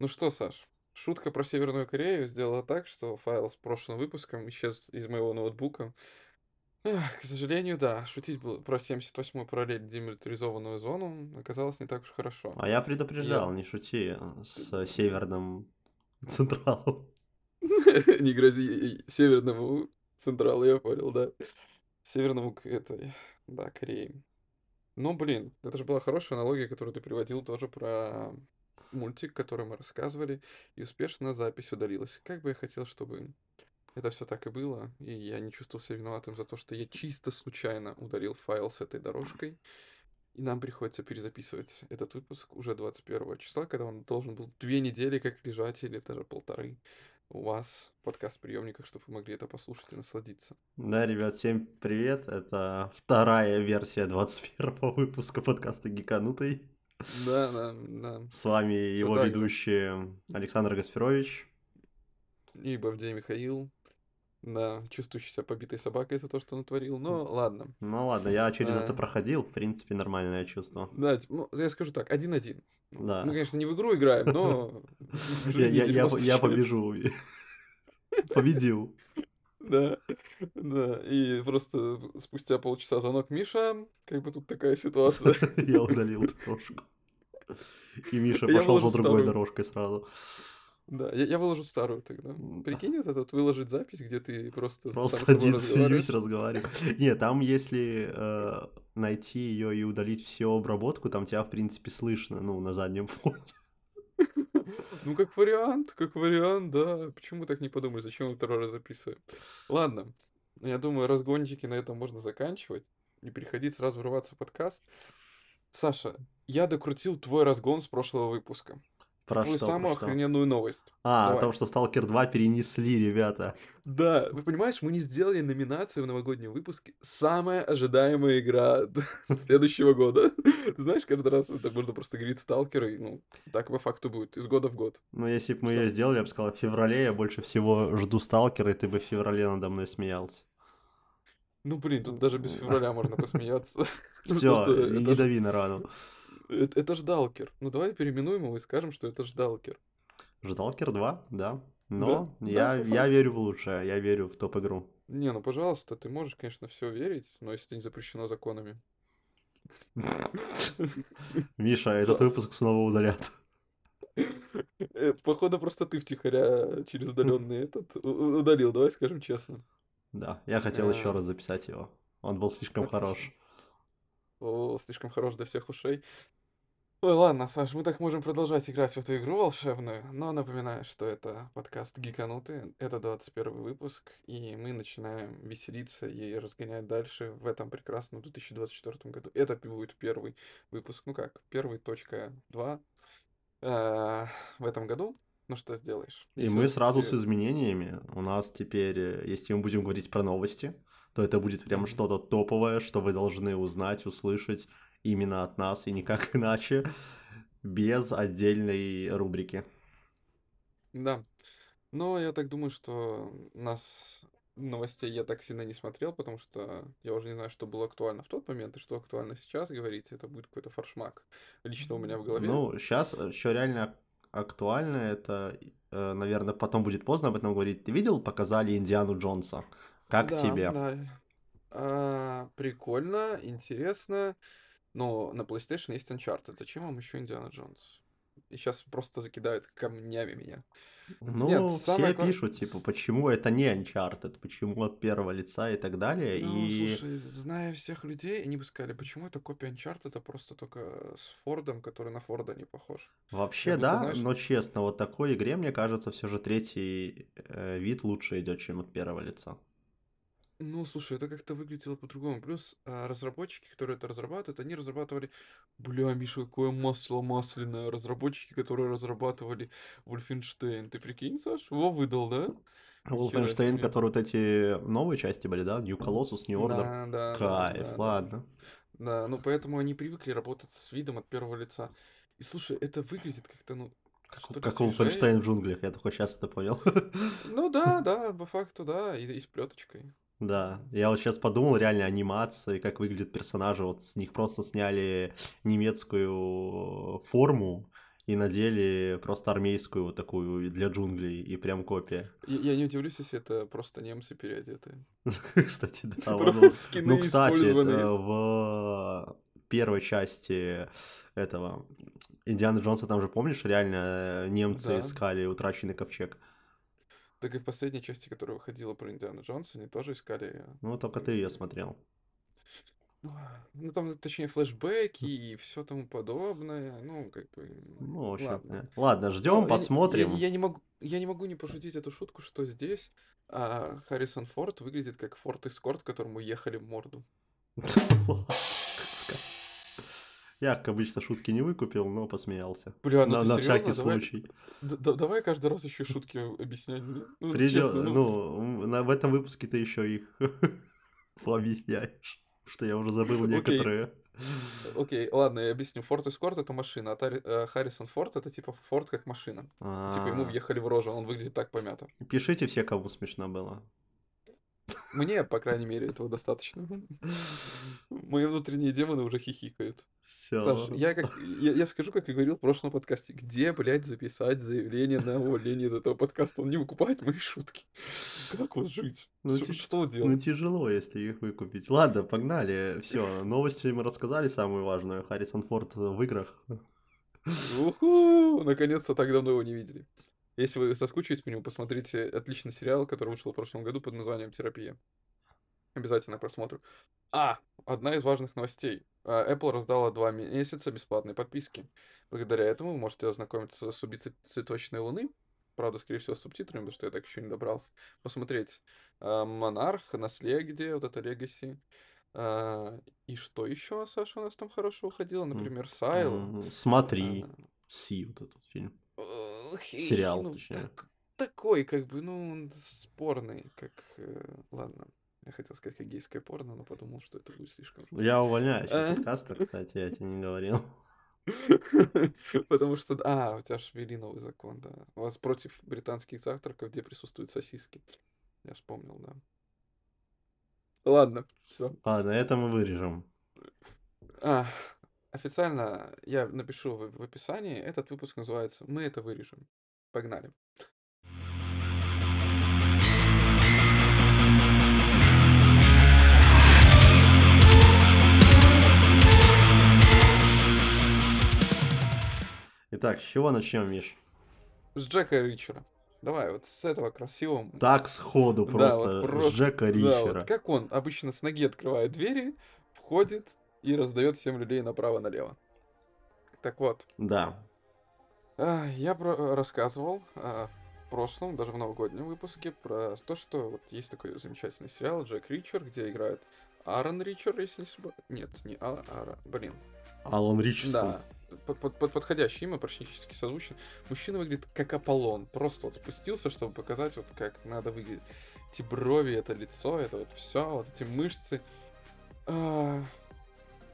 Ну что, Саш, шутка про Северную Корею сделала так, что файл с прошлым выпуском исчез из моего ноутбука. Ах, к сожалению, да, шутить было про 78-ю параллель демилитаризованную зону оказалось не так уж хорошо. А я Я... предупреждал, не шути э, с северным централом. Не грози северному централу, я понял, да. Северному этой, да, Корее. Ну, блин, это же была хорошая аналогия, которую ты приводил тоже про мультик, который мы рассказывали, и успешно запись удалилась. Как бы я хотел, чтобы это все так и было, и я не чувствовал себя виноватым за то, что я чисто случайно удалил файл с этой дорожкой, и нам приходится перезаписывать этот выпуск уже 21 числа, когда он должен был две недели как лежать, или даже полторы у вас в подкаст-приемниках, чтобы вы могли это послушать и насладиться. Да, ребят, всем привет. Это вторая версия 21 выпуска подкаста Гиканутый. Да, да, да. С вами его ведущий Александр Гаспирович. И Бавдей Михаил, да, чувствующий себя побитой собакой за то, что натворил. Но ладно. Ну ладно, я через это А. проходил, в принципе, нормальное чувство. Да, ну, я скажу так, один-один. Да. Мы, конечно, не в игру играем, но Я, побежу. Победил. Да, да. И просто спустя полчаса звонок Миша, как бы тут такая ситуация. Я удалил дорожку. И Миша пошел за другой старую. дорожкой сразу. Да, я, я выложу старую тогда. Прикинь, это тут выложить запись, где ты просто, Просто сам один смеюсь, разговариваю. Не, там если э, найти ее и удалить всю обработку, там тебя, в принципе, слышно, ну, на заднем фоне. Ну, как вариант, как вариант, да. Почему так не подумали, зачем мы второй раз записываем? Ладно, я думаю, разгончики на этом можно заканчивать и переходить сразу врываться в подкаст. Саша, я докрутил твой разгон с прошлого выпуска. Про Твою что, самую про что? охрененную новость. А, о Давай. том, что Сталкер 2 перенесли, ребята. Да, вы понимаешь, мы не сделали номинацию в новогоднем выпуске «Самая ожидаемая игра следующего года». Ты знаешь, каждый раз это можно просто говорить «Сталкер», и, ну, так по факту будет, из года в год. Ну, если бы мы ее сделали, я бы сказал, в феврале я больше всего жду Сталкера, и ты бы в феврале надо мной смеялся. Ну, блин, тут даже без февраля можно посмеяться. Все, не дави на рану. Это, это ждалкер. Ну давай переименуем его и скажем, что это ждалкер. Сталкер 2, да. Но Да, я, да, я факту. верю в лучшее, я верю в топ-игру. Не, ну пожалуйста, ты можешь, конечно, все верить, но если это не запрещено законами. Миша, этот выпуск снова удалят. Э, Походу, просто ты втихаря через удаленный этот удалил, давай скажем честно. Да, я хотел еще А. раз записать его. Он был слишком хорош. Слишком хорош для всех ушей. Ой, ладно, Саш, мы так можем продолжать играть в эту игру волшебную, но напоминаю, что это подкаст Гикануты, это 21 выпуск, и мы начинаем веселиться и разгонять дальше в этом прекрасном 2024 году. Это будет первый выпуск, ну как, первый точка 2 э, в этом году. Ну что сделаешь? И мы сразу с изменениями. У нас теперь, э, если мы будем говорить про новости, то это будет прям что-то топовое, что вы должны узнать, услышать именно от нас и никак иначе, без отдельной рубрики. Да. Но я так думаю, что нас новостей я так сильно не смотрел, потому что я уже не знаю, что было актуально в тот момент и что актуально сейчас говорить. Это будет какой-то фаршмак лично у меня в голове. Ну, сейчас еще реально актуально, это, наверное, потом будет поздно об этом говорить. Ты видел, показали Индиану Джонса? Как Да, тебе? да. А, прикольно, интересно. Но на PlayStation есть Uncharted. Зачем вам еще Индиана Джонс? И сейчас просто закидают камнями меня. Ну, Нет, все кла- пишут, типа, почему это не Uncharted, почему от первого лица и так далее. Ну, и... слушай, зная всех людей, они бы сказали, почему это копия Uncharted, это просто только с Фордом, который на Форда не похож. Вообще, будто, да, знаешь- но честно, вот такой игре, мне кажется, все же третий э, вид лучше идет, чем от первого лица. Ну, слушай, это как-то выглядело по-другому. Плюс а, разработчики, которые это разрабатывают, они разрабатывали... Бля, Миша, какое масло масляное. Разработчики, которые разрабатывали Wolfenstein. Ты прикинь, Саш? Его выдал, да? Wolfenstein, себе. которые вот эти новые части были, да? New Colossus, New Order. Да, да, да, Кайф, да, да. ладно. Да, ну поэтому они привыкли работать с видом от первого лица. И слушай, это выглядит как-то, ну, что Как. Wolfenstein в джунглях, я только сейчас это понял. Ну да, да, по факту, да, и, и с плеточкой. Да, я вот сейчас подумал, реально анимации, как выглядят персонажи, вот с них просто сняли немецкую форму и надели просто армейскую вот такую для джунглей, и прям копия. Я, я не удивлюсь, если это просто немцы переодетые. Кстати, да. Скины Ну, кстати, в первой части этого Индианы Джонса, там же, помнишь, реально э, немцы искали утраченный ковчег? Так и в последней части, которая выходила про Индиана Джонса, они тоже искали... Ну, только ты ее смотрел. Ну, там, точнее, флешбеки и все тому подобное. Ну, как бы... Ну, в общем, ладно. э, ладно, Ну, ждем, я не- посмотрим. Я, я не могу, я не могу не пошутить эту шутку, что здесь а, Харрисон Форд выглядит как Форд Эскорт, которому ехали в морду. Я, как обычно, шутки не выкупил, но посмеялся. Бля, ну на, ты на серьезно? всякий Давай, случай. д- д- давай каждый раз еще шутки объяснять мне. Ну, Придё- честно, ну, ну, на, в этом выпуске ты еще их пообъясняешь, что я уже забыл некоторые. Окей, ладно, я объясню. Форд Эскорт это машина, а Тари- э, Харрисон Форд это типа Форд как машина. Типа ему А, въехали в рожу, он выглядит так помято. Пишите все, кому смешно было. Мне, по крайней мере, этого достаточно. Мои внутренние демоны уже хихикают. Все. Саш, я, как, я, я скажу, как и говорил в прошлом подкасте, где, блядь, записать заявление на увольнение из этого подкаста? Он не выкупает мои шутки. Как вот жить? Ну, Ш- ти- что Ну, делать? тяжело, если их выкупить. Ладно, погнали. Все, новости мы рассказали, самую важную. Харрисон Форд в играх. Уху! Наконец-то так давно его не видели. Если вы соскучились по нему, посмотрите отличный сериал, который вышел в прошлом году под названием «Терапия». Обязательно просмотрю. А, одна из важных новостей. А, Apple раздала два месяца бесплатной подписки. Благодаря этому вы можете ознакомиться с «Убийцей цветочной луны», правда, скорее всего, с субтитрами, потому что я так еще не добрался. Посмотреть а, «Монарх», «Наследие», вот это «Легаси». А, И что еще, Саша, у нас там хорошего выходило? Например, «Сайл». Смотри. Си, вот этот фильм. Сериал, ну, точнее. так- такой, как бы, ну, он спорный, как... э, ладно, я хотел сказать, как гейское порно, но подумал, что это будет слишком. Я увольняюсь А. из подкаста, кстати, я тебе не говорил. Потому что, а, у тебя же ввели новый закон, да. У вас против британских завтраков, где присутствуют сосиски. Я вспомнил, да. Ладно, все. Ладно, это мы вырежем. А, официально я напишу в, в описании. Этот выпуск называется «Мы это вырежем». Погнали. Итак, с чего начнем, Миш? С Джека Ричера. Давай, вот с этого красивого. Так сходу Да, просто, вот просто- Джека Да, Ричера. вот как он обычно с ноги открывает двери, входит и раздает всем людей направо-налево. Так вот, Да. а, я про- рассказывал а, в прошлом, даже в новогоднем выпуске, про то, что вот есть такой замечательный сериал Джек Ричер, где играет Аарон Ричер, если не ошибаюсь. Нет, не А, Ара, блин. Алан Ричардсон. Да, под, под- под- подходящее имя, практически созвучно. Мужчина выглядит как Аполлон. Просто вот спустился, чтобы показать, вот как надо выглядеть. Эти брови, это лицо, это вот все, вот эти мышцы. А,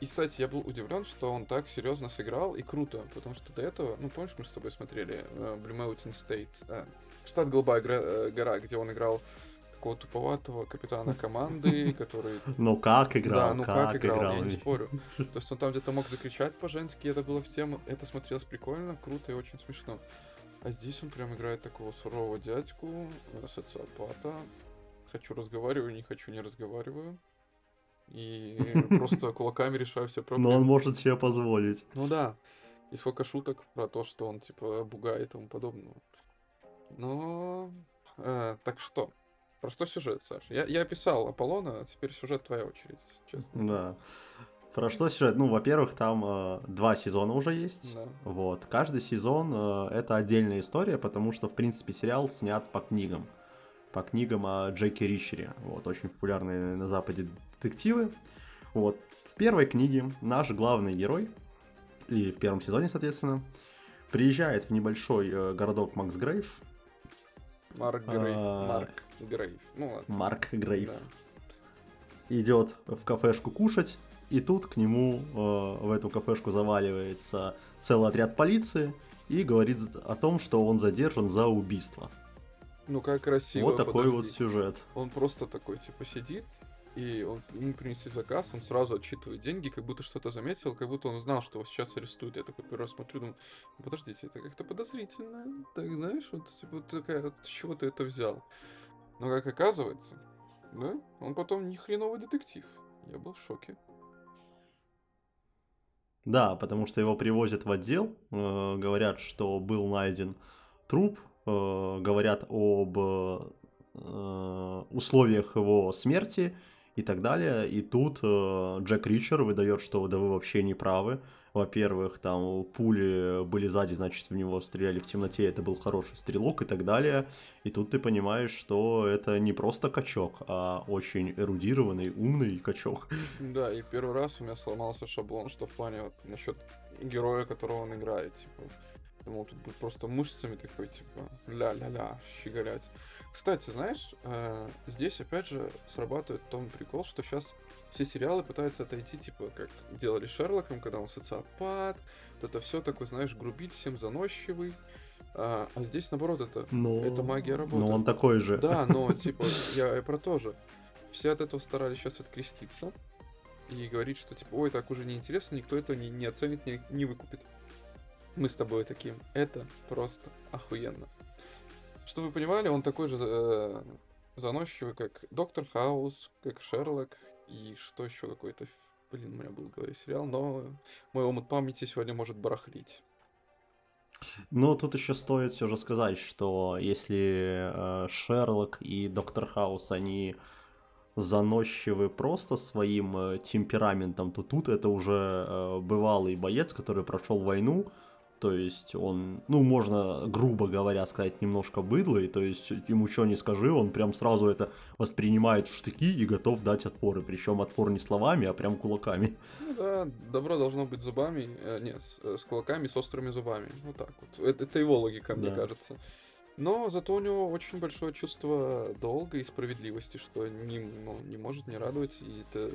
И, кстати, я был удивлен, что он так серьезно сыграл и круто, потому что до этого, ну помнишь, мы с тобой смотрели э, Blue Mountain State, э, штат Голубая гра- э, гора, где он играл такого туповатого капитана команды, который Ну как играл, да, ну как, как, играл, я не спорю. То есть он там где-то мог закричать по-женски, это было в тему, это смотрелось прикольно, круто и очень смешно. А здесь он прям играет такого сурового дядьку, э, социопата. Хочу разговариваю, не хочу не разговариваю. И просто кулаками решаю все Но он проблемы. может себе позволить. Ну да. И сколько шуток про то, что он типа бугай и тому подобного. Но... э, так что? Про что сюжет, Саш? Я, я описал Аполлона, а теперь сюжет твоя очередь, честно. Да. Про что сюжет? Ну, во-первых, там э, два сезона уже есть. Да. Вот. Каждый сезон э, это отдельная история, потому что, в принципе, сериал снят по книгам. По книгам о Джеке Ричере. Вот, очень популярные на Западе детективы. Вот. В первой книге наш главный герой, и в первом сезоне, соответственно, приезжает в небольшой э, городок Макс Грейв. Марк Грейв. А. Марк Грейв. Ну ладно. Марк Грейв. Да. идет в кафешку кушать, и тут к нему э, в эту кафешку заваливается целый отряд полиции и говорит о том, что он задержан за убийство. Ну как красиво. вот такой вот подожди. сюжет. Он просто такой, типа, сидит, и он, ему принесли заказ, он сразу отчитывает деньги, как будто что-то заметил, как будто он знал, что его сейчас арестуют. Я такой первый раз смотрю, думаю, «Ну, подождите, это как-то подозрительно. Так, знаешь, вот, типа, такая, вот, с чего ты это взял? Но как оказывается, да, он потом ни хреновый детектив. Я был в шоке. Да, потому что его привозят в отдел, э, говорят, что был найден труп, э, говорят об э, условиях его смерти и так далее. И тут э, Джек Ричер выдает, что да вы вообще не правы. Во-первых, там пули были сзади, значит, в него стреляли в темноте, это был хороший стрелок и так далее. И тут ты понимаешь, что это не просто качок, а очень эрудированный, умный качок. Да, и первый раз у меня сломался шаблон, что в плане вот насчет героя, которого он играет, типа. Думал, тут будет просто мышцами такой, типа, ля-ля-ля, щеголять. Кстати, знаешь, э, здесь опять же срабатывает том прикол, что сейчас все сериалы пытаются отойти, типа, как делали Шерлоком, когда он социопат, вот это все такой, знаешь, грубить всем заносчивый. А, а здесь, наоборот, это, Но... это магия работы. Но он такой же. Да, но, типа, я и про то же. Все от этого старались сейчас откреститься и говорить, что, типа, ой, так уже неинтересно, никто это не, не оценит, не, не выкупит. Мы с тобой таким. Это просто охуенно. Чтобы вы понимали, он такой же э, заносчивый, как Доктор Хаус, как Шерлок, и что еще какой-то, блин, у меня был в голове сериал, но мой омут памяти сегодня может барахлить. Ну, тут еще стоит все же сказать, что если э, Шерлок и Доктор Хаус, они заносчивы просто своим э, темпераментом, то тут это уже э, бывалый боец, который прошел войну, то есть он, ну, можно, грубо говоря, сказать, немножко быдлый, то есть ему что не скажи, он прям сразу это воспринимает в штыки и готов дать отпоры, причем отпор не словами, а прям кулаками. Ну да, добро должно быть зубами, э, нет, с, э, кулаками, с острыми зубами, вот так вот. Это, это его логика, мне Да. кажется. Но зато у него очень большое чувство долга и справедливости, что не, ну, не может не радовать, и это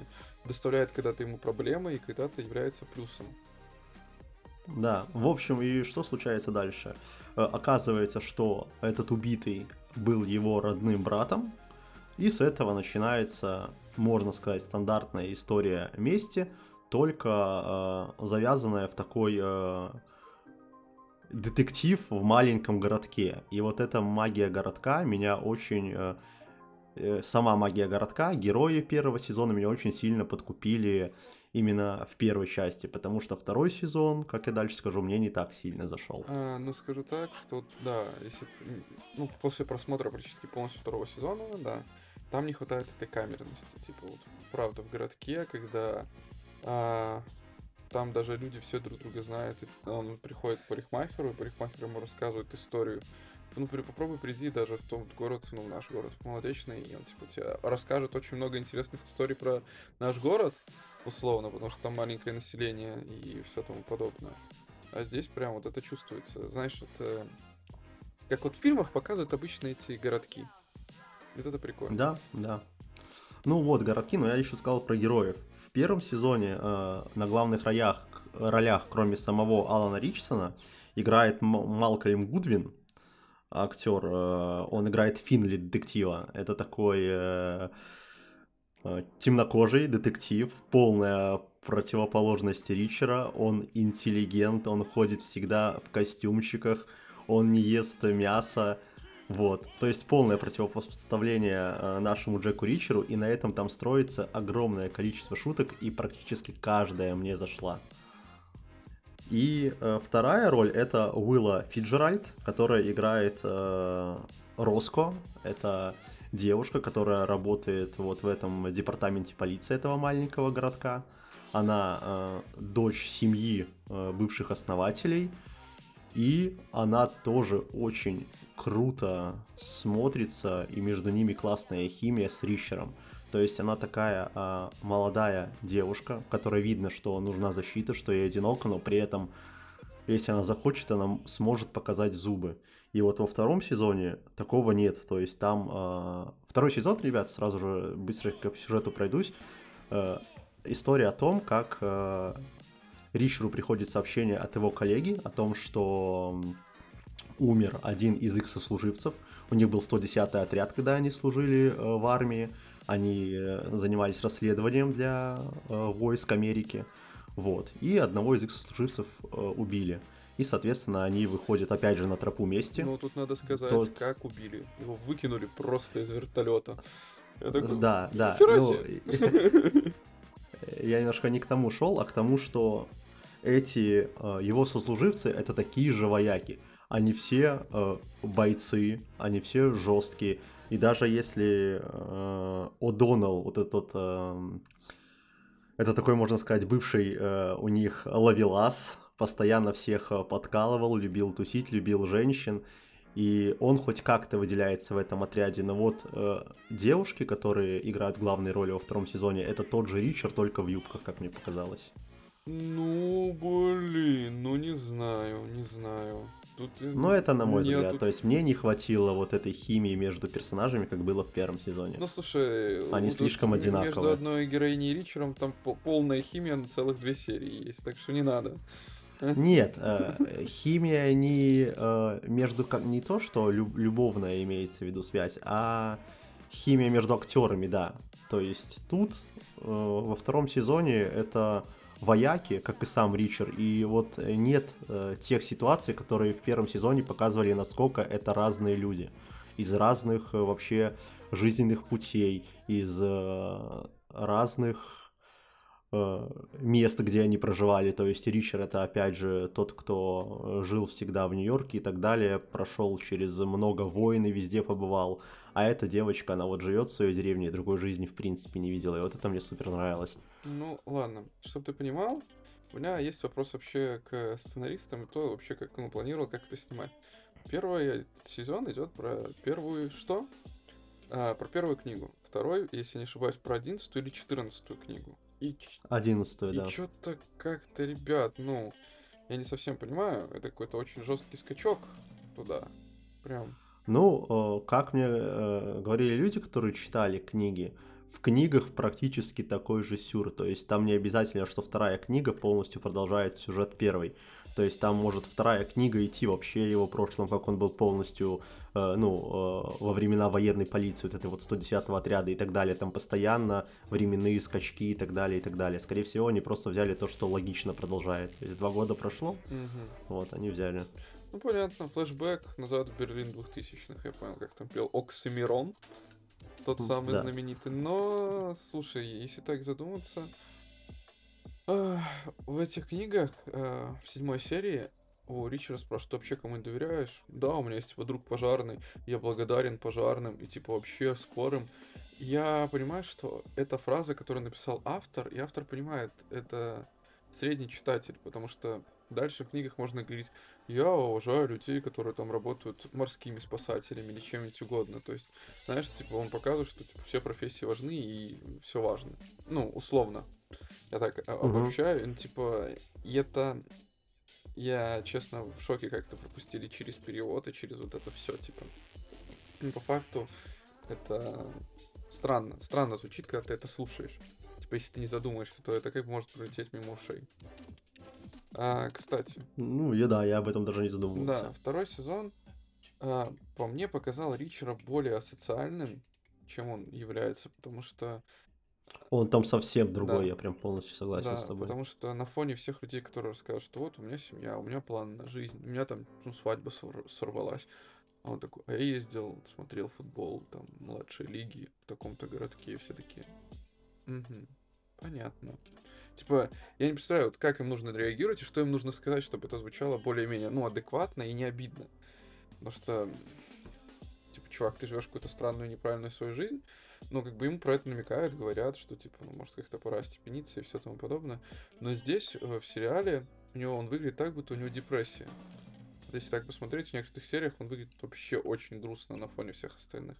доставляет когда-то ему проблемы, и когда-то является плюсом. Да, в общем, и что случается дальше? Э, Оказывается, что этот убитый был его родным братом, и с этого начинается, можно сказать, стандартная история мести, только э, завязанная в такой э, детектив в маленьком городке. И вот эта магия городка меня очень... э, э, сама магия городка, герои первого сезона меня очень сильно подкупили именно в первой части, потому что второй сезон, как я дальше скажу, мне не так сильно зашел. А, ну скажу так, что да, если ну, после просмотра практически полностью второго сезона, да, там не хватает этой камерности. Типа вот, правда, в городке, когда а, там даже люди все друг друга знают, и он приходит к парикмахеру, и парикмахер ему рассказывает историю. Ну, при- попробуй приди даже в тот город, ну, наш город, Молодечный, и он, типа, тебе расскажет очень много интересных историй про наш город, условно, потому что там маленькое население и все тому подобное. А здесь прям вот это чувствуется. Знаешь, это как вот в фильмах показывают обычно эти городки. Вот это прикольно. Да, да. Ну вот, городки, но я еще сказал про героев. В первом сезоне э, на главных ролях, ролях, кроме самого Алана Ричсона, играет М- Малкольм Гудвин, актер. э, он играет Финли, детектива. Это такой э, темнокожий детектив, полная противоположность Ричера. Он интеллигент, он ходит всегда в костюмчиках, он не ест мясо. Вот, то есть полное противопоставление э, нашему Джеку Ричеру, и на этом там строится огромное количество шуток, и практически каждая мне зашла. И э, вторая роль это Уилла Фиджеральд, которая играет э, Роско. Это девушка, которая работает вот в этом департаменте полиции этого маленького городка. Она э, дочь семьи э, бывших основателей. И она тоже очень круто смотрится, и между ними классная химия с Ричером. То есть она такая а, молодая девушка, которой видно, что нужна защита, что ей одиноко, но при этом, если она захочет, она сможет показать зубы. И вот во втором сезоне такого нет. То есть там а, второй сезон, ребят, сразу же быстро по сюжету пройдусь. А, история о том, как а, Ричеру приходит сообщение от его коллеги о том, что умер один из их сослуживцев. У них был 110-й отряд, когда они служили э, в армии. Они э, занимались расследованием для э, войск Америки. Вот. И одного из их служивцев э, убили. И, соответственно, они выходят опять же на тропу мести. Ну, тут надо сказать, Тот- как убили. Его выкинули просто из вертолета. Я такой, Да, да. «Нихера ну, себе!» я немножко не к тому шел, а к тому, что эти э, его сослуживцы это такие же вояки. Они все э, бойцы, они все жесткие. И даже если э, О'Доннелл, вот этот, эм, это такой, можно сказать, бывший э, у них ловелас, постоянно всех э, подкалывал, любил тусить, любил женщин, и он хоть как-то выделяется в этом отряде. Но вот э, девушки, которые играют главные роли во втором сезоне, это тот же Ричард, только в юбках, как мне показалось. Ну, блин, ну не знаю, не знаю. Тут... э, Но это на мой нету- взгляд. То есть мне не хватило вот этой химии между персонажами, как было в первом сезоне. Ну, слушай, Они вот слишком тут Между одинаковые. одной героиней и Ричером там по- полная химия на целых две серии есть, так что не надо. Нет, э, химия не э, между не то, что люб- любовная имеется в виду связь, а химия между актерами, да. То есть тут э, во втором сезоне это вояки, как и сам Ричард, и вот нет тех ситуаций, которые в первом сезоне показывали, насколько это разные люди из разных вообще жизненных путей, из разных мест, где они проживали. То есть Ричард это опять же тот, кто э, жил всегда в Нью-Йорке и так далее, прошел через много войн и везде побывал. А эта девочка, она вот живет в своей деревне, другой жизни в принципе не видела. И вот это мне супер нравилось. Ну, ладно, чтобы ты понимал, у меня есть вопрос вообще к сценаристам и то вообще, как он планировал, как это снимать. Первый сезон идет про первую что? А, про первую книгу. Второй, если не ошибаюсь, про одиннадцатую или четырнадцатую книгу. И, ч- Одиннадцатую, и да. что-то как-то, ребят, ну, я не совсем понимаю, это какой-то очень жесткий скачок туда. Прям. Ну, э, как мне э, говорили люди, которые читали книги, в книгах практически такой же сюр. То есть там не обязательно, что вторая книга полностью продолжает сюжет первой. То есть там может вторая книга идти вообще его прошлым, как он был полностью, э, ну, э, во времена военной полиции, вот этой вот 110-го отряда и так далее. Там постоянно временные скачки и так далее, и так далее. Скорее всего, они просто взяли то, что логично продолжает. То есть два года прошло, Мгм. вот, они взяли. Ну, понятно, флешбэк назад в Берлин 2000-х, я понял, как там пел Оксимирон, тот самый да. знаменитый. Но, слушай, если так задуматься, в этих книгах, а, в седьмой серии, у Ричарда спрашивают, ты вообще кому доверяешь? Да, у меня есть типа друг пожарный, я благодарен пожарным и типа вообще скорым. Я понимаю, что это фраза, которую написал автор, и автор понимает, это средний читатель, потому что дальше в книгах можно говорить, я уважаю людей, которые там работают морскими спасателями или чем-нибудь угодно. То есть, знаешь, типа он показывает, что типа, все профессии важны и все важно. Ну, условно. Я так Мгм. обобщаю. Ну, типа, и это... Я, честно, в шоке как-то пропустили через перевод и через вот это все, типа. Ну, по факту, это странно. Странно звучит, когда ты это слушаешь. Типа, если ты не задумаешься, то это как может пролететь мимо ушей. А, кстати, Ну, я да, я об этом даже не задумывался. да, второй сезон а, по мне показал Ричера более асоциальным, чем он является, потому что Он там совсем другой, Да. я прям полностью согласен да, с тобой. потому что на фоне всех людей, которые рассказывают, что вот у меня семья, у меня план на жизнь, у меня там ну, свадьба сор- сорвалась, а он такой, а я ездил, смотрел футбол, там младшие лиги в таком-то городке, и все такие, «Мгм, понятно. Типа, я не представляю, вот как им нужно реагировать и что им нужно сказать, чтобы это звучало более-менее, ну, адекватно и не обидно. Потому что, типа, чувак, ты живешь какую-то странную, неправильную свою жизнь, ну, как бы ему про это намекают, говорят, что, типа, ну, может, как-то пора степениться и все тому подобное. Но здесь, э, в сериале, у него он выглядит так, будто у него депрессия. Вот Если так посмотреть, в некоторых сериях он выглядит вообще очень грустно на фоне всех остальных.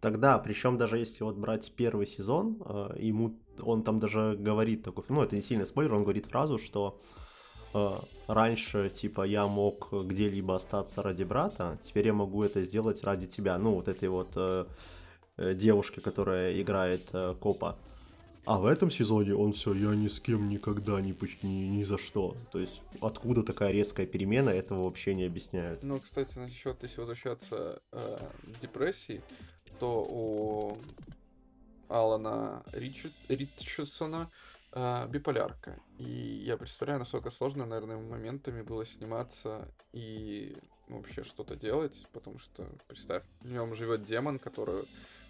Тогда, причем даже если вот брать первый сезон, э, ему он там даже говорит такой, ну это не сильно спойлер, он говорит фразу, что э, раньше типа я мог где-либо остаться ради брата, теперь я могу это сделать ради тебя. Ну вот этой вот э, э, девушки, которая играет э, копа. А в этом сезоне он все, я ни с кем никогда, ни, ни, ни за что. То есть откуда такая резкая перемена, этого вообще не объясняют. Ну, кстати, насчет, если возвращаться э, к депрессии, то у Алана Ричи- Ричардсона а, биполярка. И я представляю, насколько сложно, наверное, моментами было сниматься и ну, вообще что-то делать, потому что, представь, в нем живет демон, который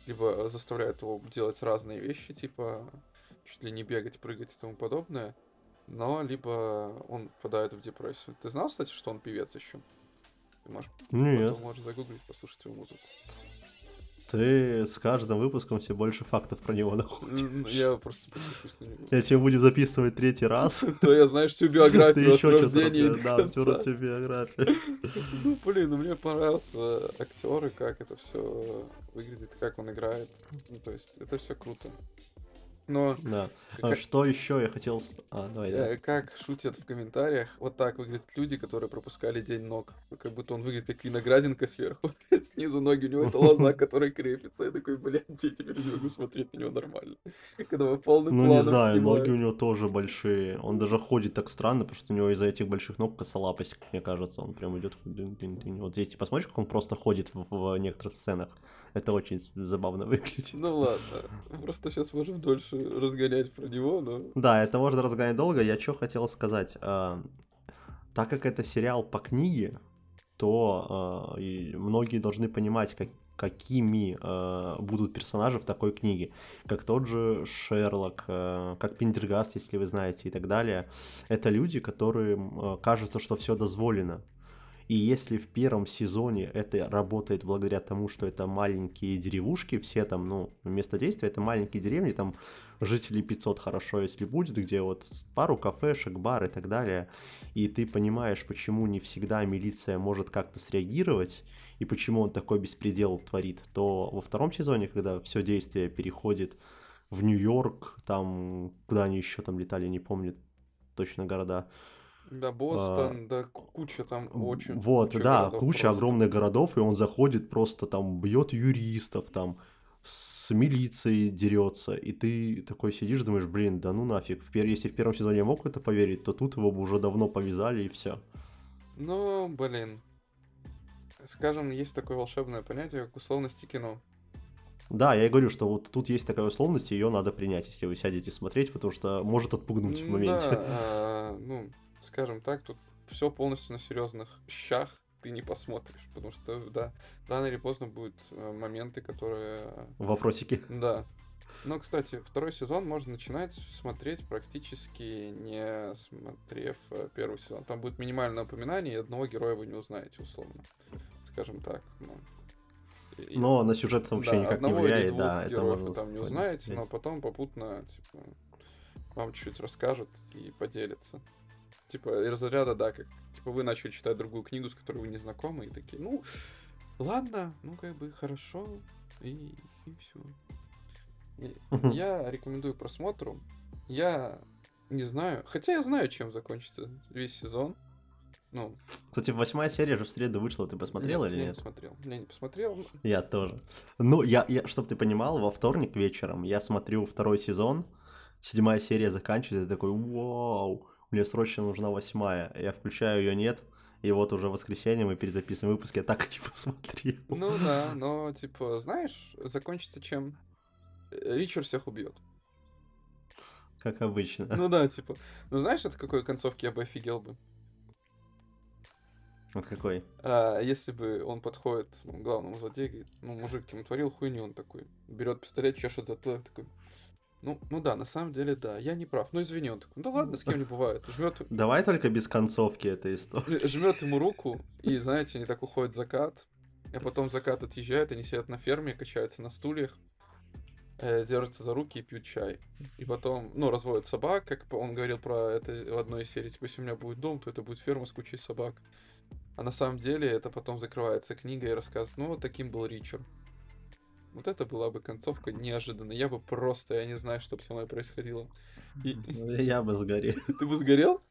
либо заставляет его делать разные вещи, типа чуть ли не бегать, прыгать и тому подобное, но либо он попадает в депрессию. Ты знал, кстати, что он певец еще? Ты можешь, Нет. потом можешь загуглить, послушать его музыку. Ты с каждым выпуском все больше фактов про него находишь. М, Я просто. Я тебе будем записывать третий раз. То я, знаешь, всю биографию от рождения Да, всю биографию. Ну, блин, ну мне понравился актер и как это все выглядит, как он играет. Ну, то есть, это все круто. Но Да. А как, что еще я хотел... А, давай, да. э, как шутят в комментариях, вот так выглядят люди, которые пропускали день ног. Как будто он выглядит как виноградинка сверху. Снизу ноги, у него это лоза, которая крепится. Я такой, блядь, я теперь не могу смотреть на него нормально. Когда вы полным Ну, не знаю, ноги у него тоже большие. Он даже ходит так странно, потому что у него из-за этих больших ног косолапость, мне кажется. Он прям идет. Вот здесь посмотришь, как он просто ходит в, некоторых сценах. Это очень забавно выглядит. Ну ладно, просто сейчас можем дольше разгонять про него, но... Да, это можно разгонять долго. Я что хотел сказать. а, так как это сериал по книге, то а, многие должны понимать, как, какими а, будут персонажи в такой книге. Как тот же Шерлок, а, как Пендергаст, если вы знаете, и так далее. Это люди, которым а, кажется, что все дозволено. И если в первом сезоне это работает благодаря тому, что это маленькие деревушки, все там, ну, место действия, это маленькие деревни, там жителей 500 хорошо, если будет, где вот пару кафешек, бар и так далее, и ты понимаешь, почему не всегда милиция может как-то среагировать, и почему он такой беспредел творит, то во втором сезоне, когда все действие переходит в Нью-Йорк, там, куда они еще там летали, не помню точно города, Да, Бостон, да, ку- куча там очень... вот, куча да, городов куча просто. огромных городов, и он заходит просто там, бьет юристов, там, с милицией дерется, и ты такой сидишь, думаешь, блин, да ну нафиг, в пер... если в первом сезоне я мог в это поверить, то тут его бы уже давно повязали, и все. Ну, блин. Скажем, есть такое волшебное понятие, как условности кино. Да, я и говорю, что вот тут есть такая условность, ее надо принять, если вы сядете смотреть, потому что может отпугнуть в моменте. Да, а, ну, скажем так, тут все полностью на серьезных щах ты не посмотришь, потому что, да, рано или поздно будут э, моменты, которые... э, Вопросики. Да. Но, кстати, второй сезон можно начинать смотреть практически не смотрев э, первый сезон. Там будет минимальное упоминание, и одного героя вы не узнаете, условно. Скажем так. Ну. И- Но на сюжет это вообще да, никак не влияет, да, это можно вы там не узнаете, смотреть. но потом попутно, типа, вам чуть-чуть расскажут и поделятся. Типа, из разряда, да, как, типа, вы начали читать другую книгу, с которой вы не знакомы, и такие, ну, ладно, ну, как бы, хорошо, и, и все. Я рекомендую просмотру. Я не знаю, хотя я знаю, чем закончится весь сезон. Ну, Кстати, восьмая серия же в среду вышла, ты посмотрел нет, или я нет? не смотрел. Я не посмотрел. Я тоже. Ну, я, я чтобы ты понимал, во вторник вечером я смотрю второй сезон, седьмая серия заканчивается, я такой, вау, мне срочно нужна восьмая. Я включаю ее, нет, и вот уже в воскресенье мы перезаписываем выпуск, я так и не посмотрел. Ну да, но, типа, знаешь, закончится чем? Э, Ричард всех убьет. Как обычно. Ну да, типа. Ну знаешь, от какой концовки я бы офигел бы? Вот какой. А, если бы он подходит ну, главному злодею, говорит, ну, мужик, ты натворил хуйню, он такой, берет пистолет, чешет затылок, такой, ну, ну да, на самом деле, да, я не прав. Ну извини, он такой, да ладно, с кем не бывает. Жмет, Давай только без концовки этой истории. жмет ему руку, и, знаете, они так уходят в закат, а потом закат отъезжает, они сидят на ферме, качаются на стульях, э, держатся за руки и пьют чай. И потом, ну, разводят собак, как он говорил про это в одной из серий, типа, если у меня будет дом, то это будет ферма с кучей собак. А на самом деле это потом закрывается книга и рассказывает, ну, вот таким был Ричард. Вот это была бы концовка неожиданная. Я бы просто, я не знаю, что бы со мной происходило. И... Я бы сгорел. Ты бы сгорел?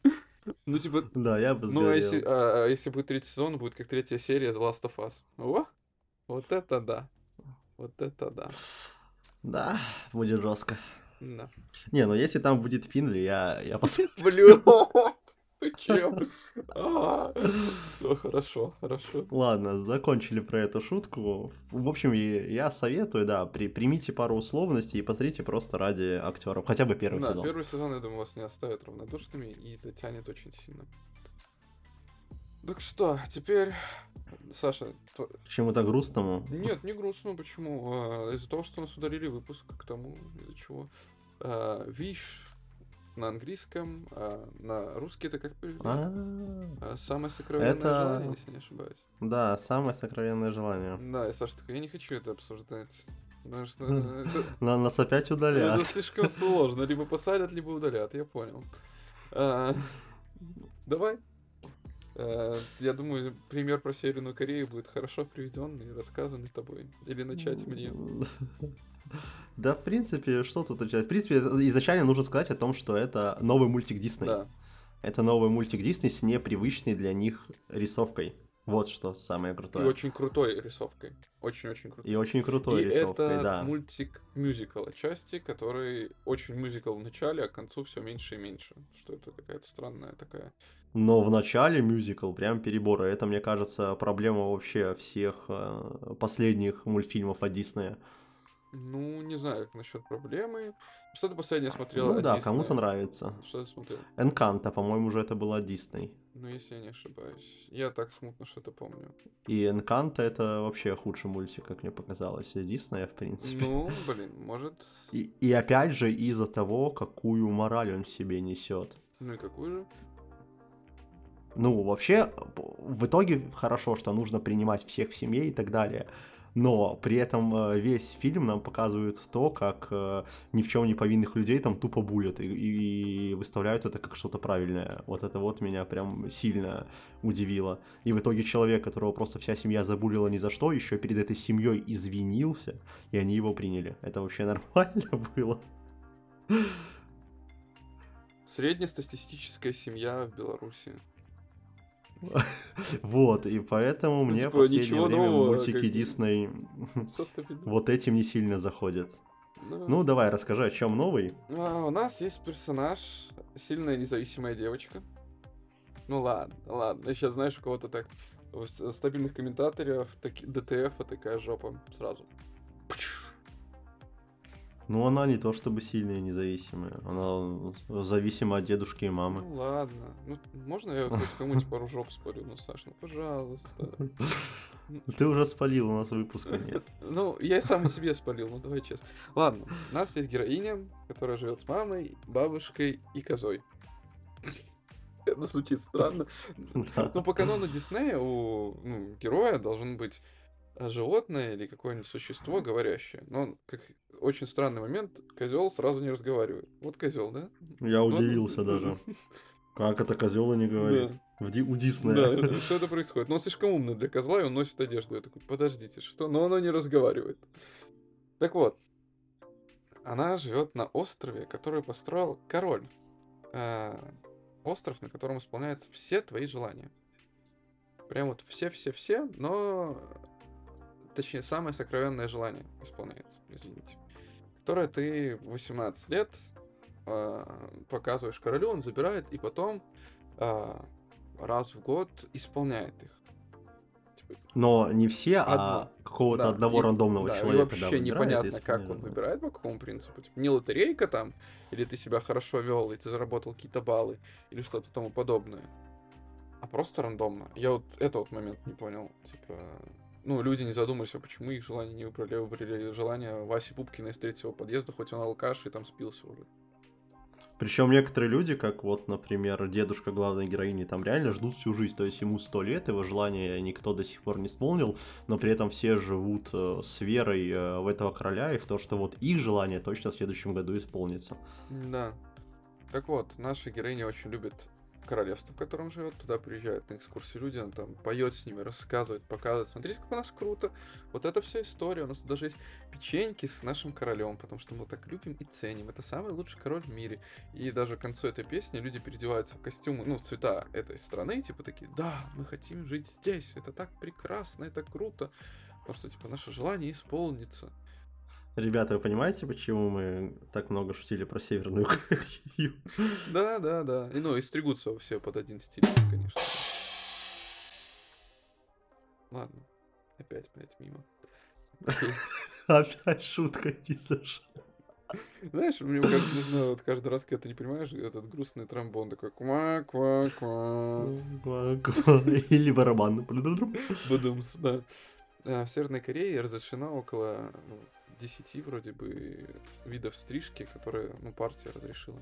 Ну, типа, Да, я бы ну, а если, сгорел. а, а если будет третий сезон, будет как третья серия The Last of Us. О, вот это да. Вот это да. Да, будет жестко. Да. Не, ну если там будет Финли, я, я посмотрю. Блин. Ты чем? Все хорошо, хорошо. Ладно, закончили про эту шутку. В общем, я советую, да, при, примите пару условностей и посмотрите просто ради актеров. Хотя бы первый Да, сезон. первый сезон, я думаю, вас не оставит равнодушными и затянет очень сильно. Так что, теперь, Саша, К чему-то грустному. нет, не грустно, почему? А, Из-за того, что нас удалили выпуск, к тому, из-за чего. А, Wish на английском, а на русский это как? А, А, Самое сокровенное Это- желание, если не ошибаюсь. Да, самое сокровенное желание. Да, и Саша такой, я не хочу это обсуждать. Потому что Хм. это, На, нас опять это удалят. слишком сложно. Либо посадят, либо удалят, я понял. А, Давай. А, Я думаю, пример про Северную Корею будет хорошо приведен и рассказан тобой. Или начать мне. Да, в принципе, что тут начать? В принципе, изначально нужно сказать о том, что это новый мультик Дисней. Да. Это новый мультик Дисней с непривычной для них рисовкой. Вот что самое И крутое. очень крутой рисовкой. Очень-очень крутой. И очень крутой И рисовкой, это да. мультик мюзикл части, который очень мюзикл в начале, а к концу все меньше и меньше. Что это какая-то странная такая. Но в начале мюзикл прям перебор. И Это, мне кажется, проблема вообще всех э, последних мультфильмов от Диснея. Ну, не знаю, как насчет проблемы. Что ты последнее смотрел? Ну да, Disney? кому-то нравится. Что ты смотрел? Энканта, по-моему, уже это было от Дисней. Ну, если я не ошибаюсь. Я так смутно что-то помню. И Энканта это вообще худший мультик, как мне показалось, Диснея, в принципе. Ну, блин, может... И, и опять же из-за того, какую мораль он в себе несет. Ну и какую же? Ну, вообще, в итоге хорошо, что нужно принимать всех в семье и так далее. Но при этом э, весь фильм нам показывает то, как э, ни в чем не повинных людей там тупо булят и, и выставляют это как что-то правильное. Вот это вот меня прям сильно удивило. И в итоге человек, которого просто вся семья забулила ни за что, еще перед этой семьей извинился, и они его приняли. Это вообще нормально было. Среднестатистическая семья в Беларуси. Вот, и поэтому мне в Типа, последнее время мультики. Дисней вот этим не сильно заходят. Ну, давай, расскажи, о чем новый. А, у нас есть персонаж, сильная независимая девочка. Ну ладно, ладно. Сейчас знаешь, у кого-то так стабильных комментаторов таки, ДТФ а такая жопа сразу. Ну, она не то чтобы сильная и независимая. Она зависима от дедушки и мамы. Ну ладно. Ну, можно я хоть кому-нибудь пару жоп спорю? Ну, Саш, ну пожалуйста. Ты уже спалил, у нас выпуска нет. Ну, я и сам себе спалил, ну давай честно. Ладно, у нас есть героиня, которая живет с мамой, бабушкой и козой. Это звучит странно. Да. Ну, по канону Диснея у ну, героя должен быть животное или какое-нибудь существо говорящее. Но он, как очень странный момент, козел сразу не разговаривает. Вот козел, да? Я Вот. удивился даже. Как это козел не говорит? В Ди- У Диснея. Да, что это происходит? Но он слишком умный для козла, и он носит одежду. Я такой, подождите, что? Но оно не разговаривает. Так вот, она живет на острове, который построил король. А, остров, на котором исполняются все твои желания. Прям вот все-все-все, но... Точнее, самое сокровенное желание исполняется, извините. Которое ты в 18 лет а, показываешь королю, он забирает, и потом а, раз в год исполняет их. Типа, Но не все, а Одно. какого-то да, одного и- рандомного да, и человека. да, вообще и непонятно, как он выбирает, по какому принципу. Типа, не лотерейка там, или ты себя хорошо вел, и ты заработал какие-то баллы, или что-то тому подобное. А просто рандомно. Я вот это вот момент не понял. Типа, ну, люди не задумались, а почему их желания не выбрали, а выбрали желание Васи Пупкина из третьего подъезда, хоть он алкаш и там спился уже. Причем некоторые люди, как вот, например, дедушка главной героини, там реально ждут всю жизнь. То есть ему сто лет, его желание никто до сих пор не исполнил, но при этом все живут э, с верой э, в этого короля и в то, что вот их желание точно в следующем году исполнится. Да. Так вот, наша героиня очень любит королевство, в котором живет. Туда приезжают на экскурсии люди, она там поет с ними, рассказывает, показывает. Смотрите, как у нас круто. Вот это вся история. У нас даже есть печеньки с нашим королем, потому что мы так любим и ценим. Это самый лучший король в мире. И даже к концу этой песни люди переодеваются в костюмы, ну, в цвета этой страны, типа такие, да, мы хотим жить здесь, это так прекрасно, это круто. Потому что, типа, наше желание исполнится. Ребята, вы понимаете, почему мы так много шутили про Северную Корею? Да, да, да. И, ну, и стригутся все под один стиль, конечно. Ладно. Опять, блядь, мимо. Опять шутка не зашла. Знаешь, мне кажется, нужно вот каждый раз, когда ты не понимаешь, этот грустный тромбон такой ква ква ква Ква-ква. Или барабан. Бадумс, да. А, В Северной Корее разрешено около ну, 10 вроде бы видов стрижки, которые, ну, партия разрешила.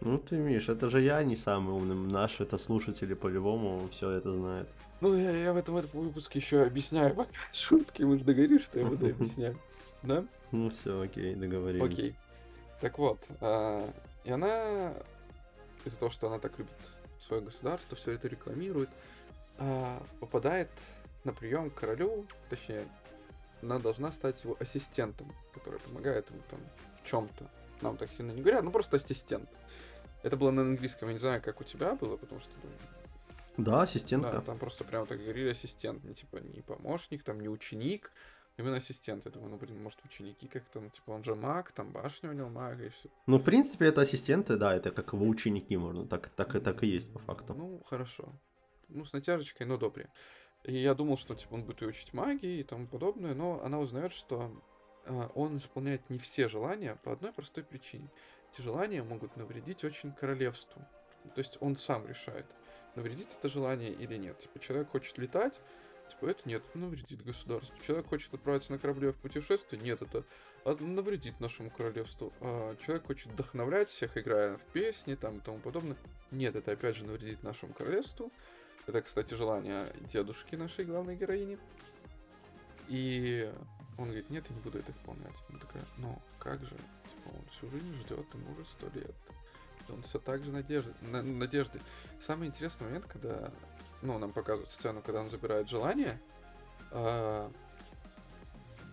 Ну ты, Миш, это же я не самый умный. Наши это слушатели по-любому все это знают. Ну, я, я в этом, этом выпуске еще объясняю пока шутки, мы же договорились, что я буду объяснять. Да? Ну все, окей, договорились. Окей. Так вот, а, и она из-за того, что она так любит свое государство, все это рекламирует, а, попадает на прием к королю, точнее, она должна стать его ассистентом, который помогает ему там в чем-то. Нам так сильно не говорят, ну просто ассистент. Это было на английском, я не знаю, как у тебя было, потому что ну, Да, да, ассистентка. там просто прямо так говорили ассистент, не типа не помощник, там не ученик, именно ассистент. Я думаю, ну блин, может ученики как-то, ну типа он же маг, там башня у него мага и все. Ну, в принципе, это ассистенты, да, это как его ученики, можно, так, так, так и есть по факту. Ну, хорошо. Ну, с натяжечкой, но добре. И я думал, что типа он будет ее учить магии и тому подобное, но она узнает, что а, он исполняет не все желания по одной простой причине. Эти желания могут навредить очень королевству. То есть он сам решает, навредит это желание или нет. Типа человек хочет летать, типа это нет, навредит государству. Человек хочет отправиться на корабле в путешествие, нет, это навредит нашему королевству. А человек хочет вдохновлять всех, играя в песни там и тому подобное. Нет, это опять же навредит нашему королевству. Это, кстати, желание дедушки нашей главной героини. И он говорит, нет, я не буду это исполнять. Она такая, ну как же? Типа, он всю жизнь ждет, ему уже сто лет. Он все так же надежды, на- надежды. Самый интересный момент, когда, ну, нам показывают сцену, когда он забирает желание, а,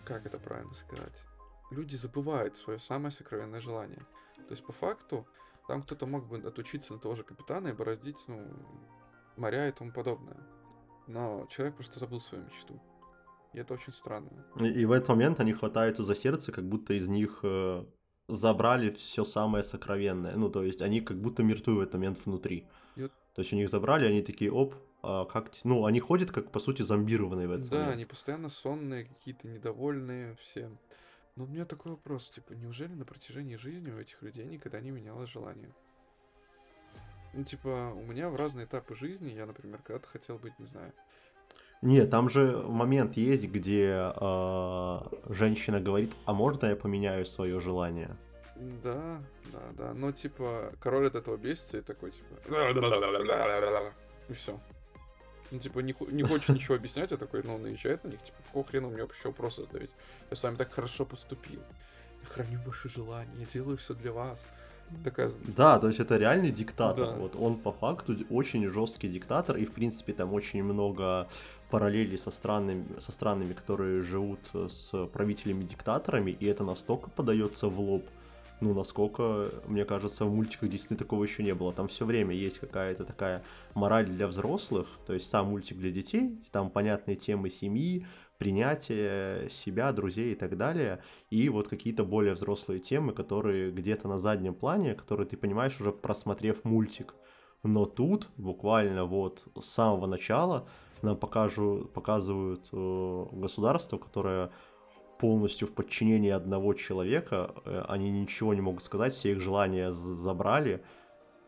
как это правильно сказать? Люди забывают свое самое сокровенное желание. То есть, по факту, там кто-то мог бы отучиться на того же капитана и бороздить, ну, моря и тому подобное. Но человек просто забыл свою мечту. И это очень странно. И, и в этот момент они хватаются за сердце, как будто из них э, забрали все самое сокровенное. Ну, то есть они как будто мертвы в этот момент внутри. И вот- То есть у них забрали, они такие, оп, а как... Ну, они ходят как, по сути, зомбированные в этот Да, момент. они постоянно сонные, какие-то недовольные всем. Но у меня такой вопрос, типа, неужели на протяжении жизни у этих людей никогда не менялось желание? Ну, типа, у меня в разные этапы жизни, я, например, когда-то хотел быть, не знаю, Нет, там же момент есть, где э, женщина говорит, а можно я поменяю свое желание? Да, да, да. Но типа король от этого бесится и такой, типа. И все. Ну, типа, не, не хочет ничего объяснять, а такой, ну, наезжает на них, типа, какого хрена мне вообще вопросы задавить? Я с вами так хорошо поступил. Я храню ваши желания, я делаю все для вас. Такая, Да, то есть это реальный диктатор. Да. Вот он по факту очень жесткий диктатор, и в принципе там очень много параллелей со странами, со странами, которые живут с правителями-диктаторами, и это настолько подается в лоб, ну, насколько, мне кажется, в мультиках действительно такого еще не было. Там все время есть какая-то такая мораль для взрослых, то есть сам мультик для детей, там понятные темы семьи, принятие себя, друзей и так далее, и вот какие-то более взрослые темы, которые где-то на заднем плане, которые ты понимаешь уже просмотрев мультик. Но тут буквально вот с самого начала нам покажу, показывают э, государство, которое полностью в подчинении одного человека, э, они ничего не могут сказать, все их желания забрали,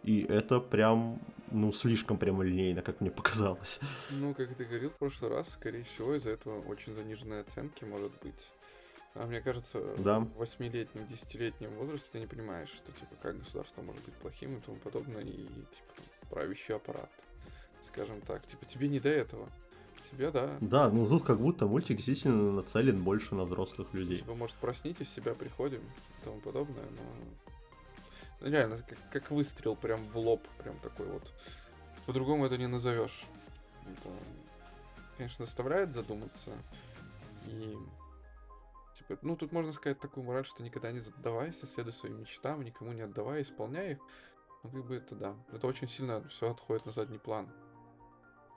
и это прям, ну, слишком прямолинейно, как мне показалось. ну, как ты говорил в прошлый раз, скорее всего, из-за этого очень заниженные оценки может быть. А мне кажется, Да. в восьмилетнем, десятилетнем возрасте ты не понимаешь, что, типа, как государство может быть плохим и тому подобное, и, типа, правящий аппарат, скажем так. Типа, тебе не до этого. Тебе, да. Да, ну тут как будто мультик действительно нацелен больше на взрослых людей. Типа, может, проснитесь, в себя приходим и тому подобное, но... Реально, как, как выстрел прям в лоб, прям такой вот. По-другому это не назовешь. Это, конечно, заставляет задуматься. И, типа, ну, тут можно сказать такую мораль, что никогда не задавайся, следуй своим мечтам, никому не отдавай, исполняй их. Ну, как бы это да. Это очень сильно все отходит на задний план.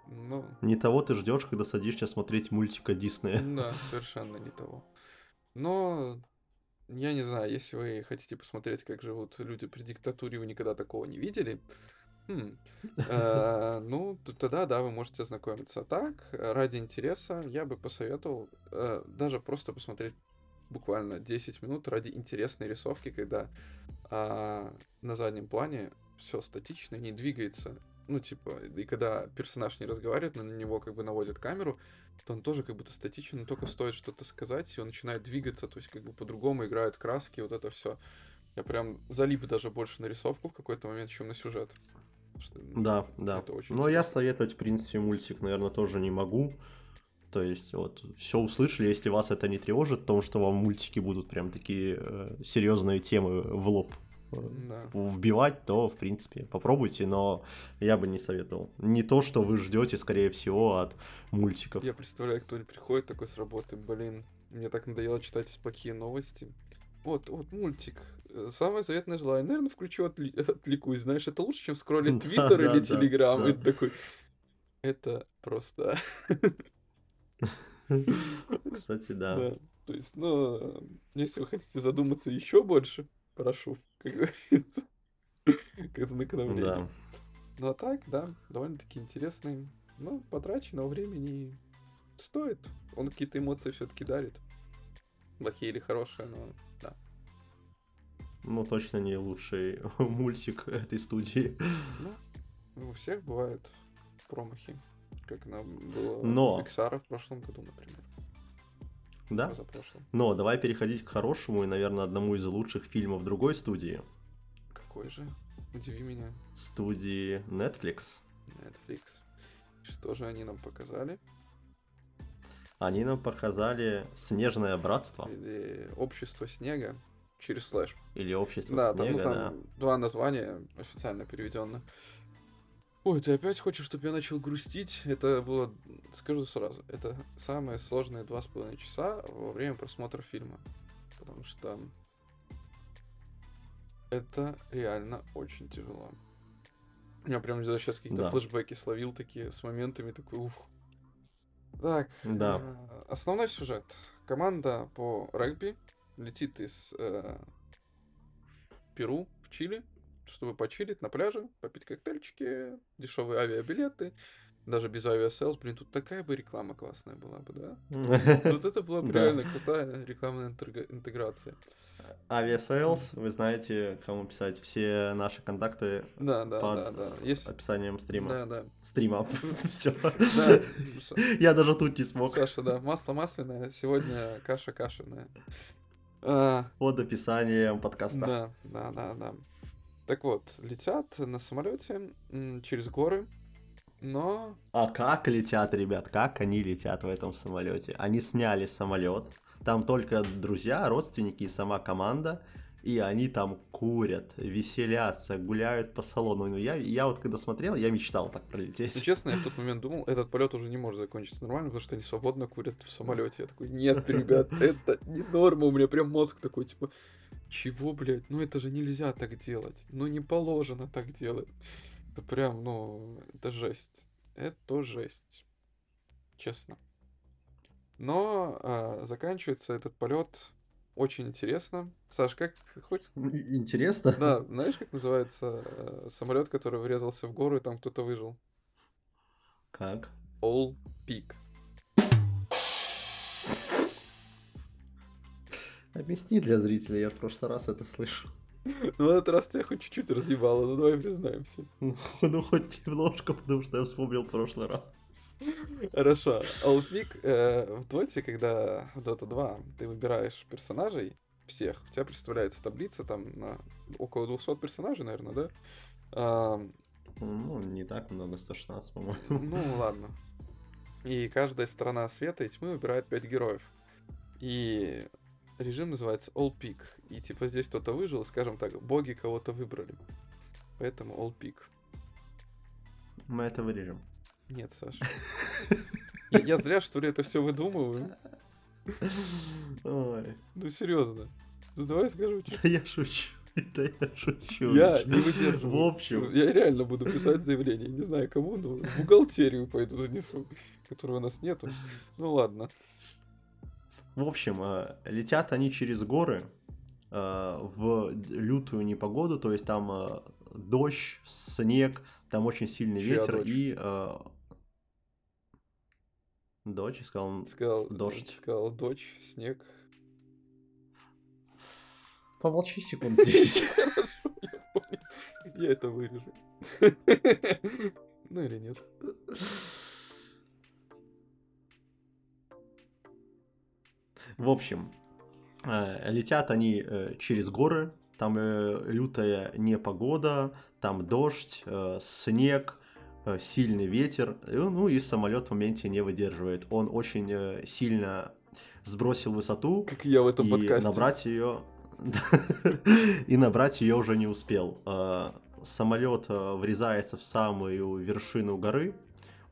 Ну, Не того ты ждешь, когда садишься смотреть мультика Диснея. да, совершенно не того. Но я не знаю, если вы хотите посмотреть, как живут люди при диктатуре, вы никогда такого не видели. Хм. Э, ну, тогда да, вы можете ознакомиться. А так, ради интереса, я бы посоветовал э, даже просто посмотреть буквально 10 минут ради интересной рисовки, когда а, на заднем плане все статично, не двигается. Ну, типа, и когда персонаж не разговаривает, но на него как бы наводят камеру, то он тоже как будто статичен, но только стоит что-то сказать, и он начинает двигаться, то есть как бы по-другому играют краски, вот это все. Я прям залип даже больше на рисовку в какой-то момент, чем на сюжет. Что, ну, Да, да. Это очень Но я интересно. советовать, в принципе, мультик, наверное, тоже не могу. То есть, вот, все услышали, если вас это не тревожит, потому что вам мультики будут прям такие э, серьезные темы в лоб Да. вбивать, то, в принципе, попробуйте, но я бы не советовал. Не то, что вы ждете, скорее всего, от мультиков. Я представляю, кто-нибудь приходит такой с работы, блин, мне так надоело читать плохие новости. Вот, вот мультик. Э, Самое заветное желание. Наверное, включу отли- отвлекусь. Знаешь, это лучше, чем скроллить Твиттер или Телеграм. ты такой. Это просто. Кстати, да. Да. То есть, ну, э, если вы хотите задуматься еще больше, прошу, как говорится, к ознакомлению. Да. Ну а так, да, довольно-таки интересный. Ну, потраченного времени стоит. Он какие-то эмоции все-таки дарит. Плохие или хорошие, но да. Ну, точно не лучший мультик этой студии. Ну, у всех бывают промахи. Как нам было Но. Pixar в прошлом году, например. Да? Но давай переходить к хорошему и, наверное, одному из лучших фильмов другой студии. Какой же? Удиви меня. Студии Netflix. Netflix. Что же они нам показали? Они нам показали «Снежное братство» Или Общество снега через слэш. или «Общество Да, там, ну, снега», там да. два названия официально переведено. Ой, ты опять хочешь, чтобы я начал грустить? Это было, скажу сразу, это самые сложные два с половиной часа во время просмотра фильма. Потому что это реально очень тяжело. Я прям даже сейчас какие-то Да. флешбеки словил такие с моментами, такой ух. Так, Да. э, основной сюжет. Команда по регби летит из э, Перу в Чили, чтобы почилить на пляже, попить коктейльчики, дешевые авиабилеты, даже без Aviasales. Блин, тут такая бы реклама классная была бы, да? Вот это была бы реально крутая рекламная интег- интеграция. Aviasales, вы знаете, кому писать все наши контакты Да, да, под да, да. Есть... описанием стрима. Да, да. Стрима. Все. Да. Я даже тут не смог. Саша, да, масло масляное, сегодня каша кашиная. Под описанием подкаста. Да, да, да, да. Так вот, летят на самолете через горы, но А как летят, ребят? Как они летят в этом самолете? Они сняли самолет. Там только друзья, родственники и сама команда. И они там курят, веселятся, гуляют по салону. Ну, я, я вот когда смотрел, я мечтал так пролететь. честно, я в тот момент думал, этот полет уже не может закончиться нормально, потому что они свободно курят в самолете. Я такой, нет, ребят, это не норма. У меня прям мозг такой, типа, чего, блядь? Ну это же нельзя так делать. Ну не положено так делать. Это прям, ну, это жесть. Это жесть. Честно. Но а, заканчивается этот полет очень интересно. Саш, как хоть Интересно? Да, знаешь, как называется самолет, который врезался в гору, и там кто-то выжил? Как? All Peak. Объясни для зрителей, я в прошлый раз это слышу. Ну, в этот раз тебя хоть чуть-чуть разъебало, ну давай признаемся. Ну, ну, хоть немножко, потому что я вспомнил прошлый раз. Хорошо. Peak э, в Доте, когда в Dota 2 ты выбираешь персонажей всех, у тебя представляется таблица там на около 200 персонажей, наверное, да? А, Ну, не так много, 116, по-моему. Ну, ладно. И каждая сторона света и тьмы выбирает 5 героев. И режим называется All Peak. И типа здесь кто-то выжил, скажем так, боги кого-то выбрали. Поэтому All Peak. Мы это вырежем. Нет, Саша. Я, я зря, что ли, это все выдумываю? Ой, Ну, серьезно. Ну, давай скажу, да я шучу. Да я шучу. Я не выдерживаю. В общем, Я реально буду писать заявление. Не знаю кому, но в бухгалтерию пойду занесу, которой у нас нету. Ну ладно. В общем, э, летят они через горы э, в лютую непогоду, то есть там э, дождь, снег, там очень сильный Чья ветер дочь? и... Дочь, сказал, Сказал, Дождь. сказал дочь, снег. Помолчи секунд 10. Хорошо, я понял. Я это вырежу. Ну или нет. В общем, э, летят они э, через горы, там э, лютая непогода, там дождь, снег, сильный ветер, ну и самолет в моменте не выдерживает. Он очень сильно сбросил высоту, Как я в этом и подкасте. набрать ее и набрать ее уже не успел. Самолет врезается в самую вершину горы,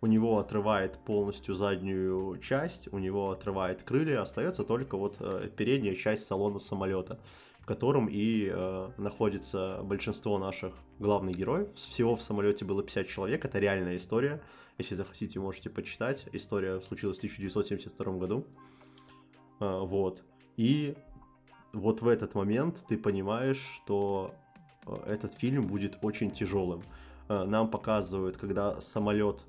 у него отрывает полностью заднюю часть, у него отрывает крылья, остается только вот э, передняя часть салона самолета, в котором и э, находится большинство наших главных героев. Всего в самолете было 50 человек, это реальная история. Если захотите, можете почитать. История случилась в 1972 году. Э, вот. И вот в этот момент ты понимаешь, что э, этот фильм будет очень тяжелым. Э, Нам показывают, когда самолет,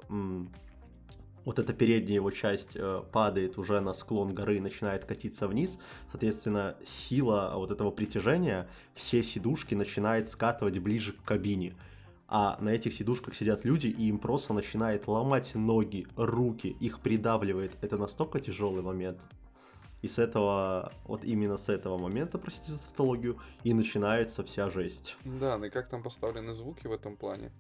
вот эта передняя его часть э, падает уже на склон горы и начинает катиться вниз, соответственно, сила вот этого притяжения все сидушки начинает скатывать ближе к кабине. А на этих сидушках сидят люди, и им просто начинает ломать ноги, руки, их придавливает. Это настолько тяжелый момент. И с этого, вот именно с этого момента, простите за тавтологию, и начинается вся жесть. Да, ну и как там поставлены звуки в этом плане?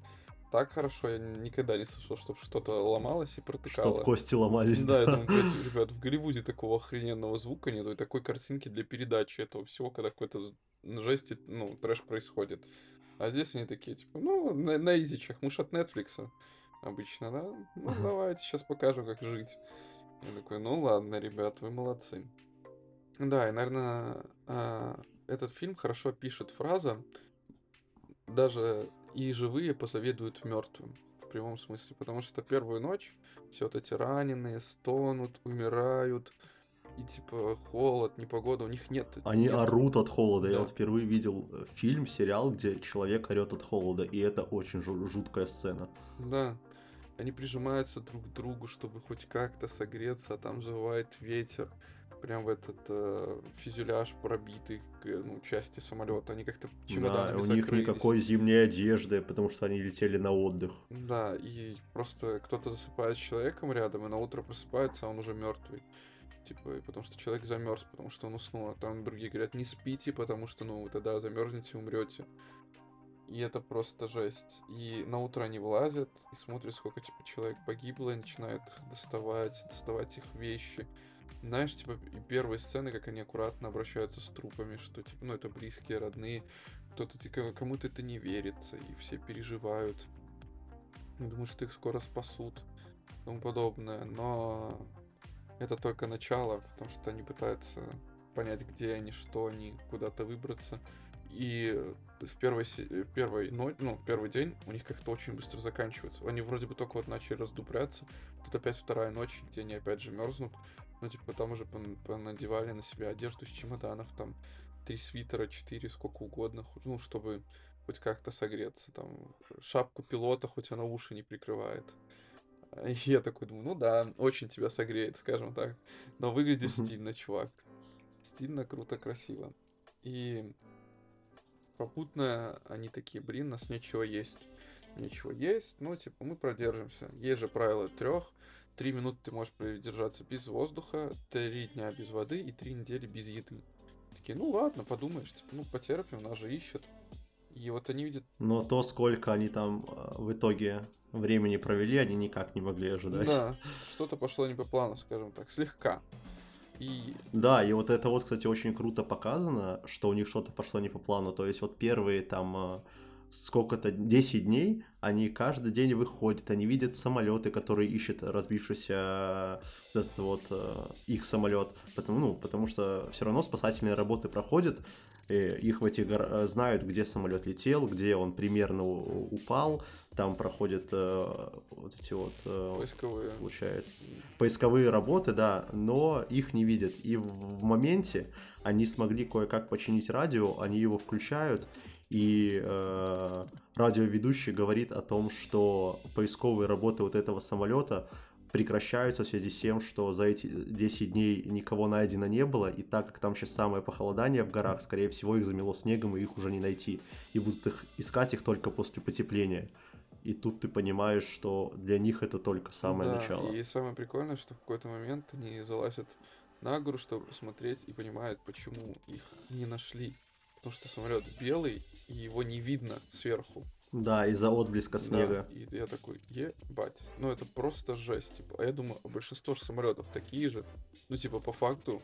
Так хорошо, я никогда не слышал, чтобы что-то ломалось и протыкало. Чтоб кости ломались. Да, я думаю, блядь, ребят, в Голливуде такого охрененного звука нету и такой картинки для передачи этого всего, когда какой-то жесть, ну, трэш происходит. А здесь они такие, типа, ну, на, на изичах, мы ж от Нетфликса обычно, да? Ну, Ага. давайте, сейчас покажу, как жить. Я такой, ну ладно, ребят, вы молодцы. Да, и, наверное, этот фильм хорошо пишет фраза даже и живые позавидуют мертвым в прямом смысле, потому что первую ночь все вот эти раненые стонут, умирают, и типа холод, непогода, у них нет. Они нет- орут от холода. Я Да. вот впервые видел э, фильм, сериал, где человек орет от холода, и это очень жу- жуткая сцена. Да. Они прижимаются друг к другу, чтобы хоть как-то согреться, а там завывает ветер. Прям в этот э, фюзеляж пробитый, к, ну, части самолета. Они как-то Да, чемоданами у них закрылись. никакой зимней одежды, потому что они летели на отдых. Да, и просто кто-то засыпает с человеком рядом, и на утро просыпается, а он уже мертвый. Типа, потому что человек замерз, потому что он уснул. А там другие говорят, не спите, потому что, ну, вы тогда замерзнете, умрете. И это просто жесть. И на утро они вылазят и смотрят, сколько типа человек погибло, и начинают их доставать, доставать их вещи. Знаешь, типа, и первые сцены, как они аккуратно обращаются с трупами, что, типа, ну, это близкие, родные. Кто-то, типа, кому-то это не верится, и все переживают. Думаю, что их скоро спасут и тому подобное. Но это только начало, потому что они пытаются понять, где они, что они, куда-то выбраться. И в первой, э, первой ночь, ну, первый день у них как-то очень быстро заканчивается. Они вроде бы только вот начали раздупляться. Тут опять вторая ночь, где они опять же мерзнут. Ну, типа, там уже пон- понадевали на себя одежду из чемоданов, там, три свитера, четыре, сколько угодно, ну, чтобы хоть как-то согреться. Там, шапку пилота, хоть она уши не прикрывает. И я такой думаю, ну да, очень тебя согреет, скажем так. Но выглядишь стильно, чувак. Стильно, круто, красиво. И попутно они такие, блин, у нас нечего есть. Нечего есть, ну, типа, мы продержимся. Есть же правило трех. Три минуты ты можешь продержаться без воздуха, три дня без воды и три недели без еды. Такие, ну ладно, подумаешь, типа, ну потерпим, нас же ищут. И вот они видят Но то, сколько они там э, в итоге времени провели, они никак не могли ожидать. Да, что-то пошло не по плану, скажем так, слегка. И Да, и вот это вот, кстати, очень круто показано, что у них что-то пошло не по плану. То есть вот первые там э, сколько-то, 10 дней, они каждый день выходят, они видят самолеты, которые ищут разбившийся вот этот вот э, их самолет, потому, ну, потому что все равно спасательные работы проходят, их в этих гор... Э, знают, где самолет летел, где он примерно упал, там проходят э, вот эти вот э, поисковые. получается поисковые работы, да, но их не видят. И в, в моменте они смогли кое-как починить радио, они его включают, и э, радиоведущий говорит о том, что поисковые работы вот этого самолета прекращаются в связи с тем, что за эти 10 дней никого найдено не было, и так как там сейчас самое похолодание в горах, скорее всего, их замело снегом, и их уже не найти. И будут их искать их только после потепления. И тут ты понимаешь, что для них это только самое да, начало. И самое прикольное, что в какой-то момент они залазят на гору, чтобы посмотреть, и понимают, почему их не нашли. Потому что самолет белый, и его не видно сверху. Да, из-за отблеска снега. Да, и я такой, ебать. Ну это просто жесть. Типа. А я думаю, большинство же самолетов такие же. Ну, типа, по факту,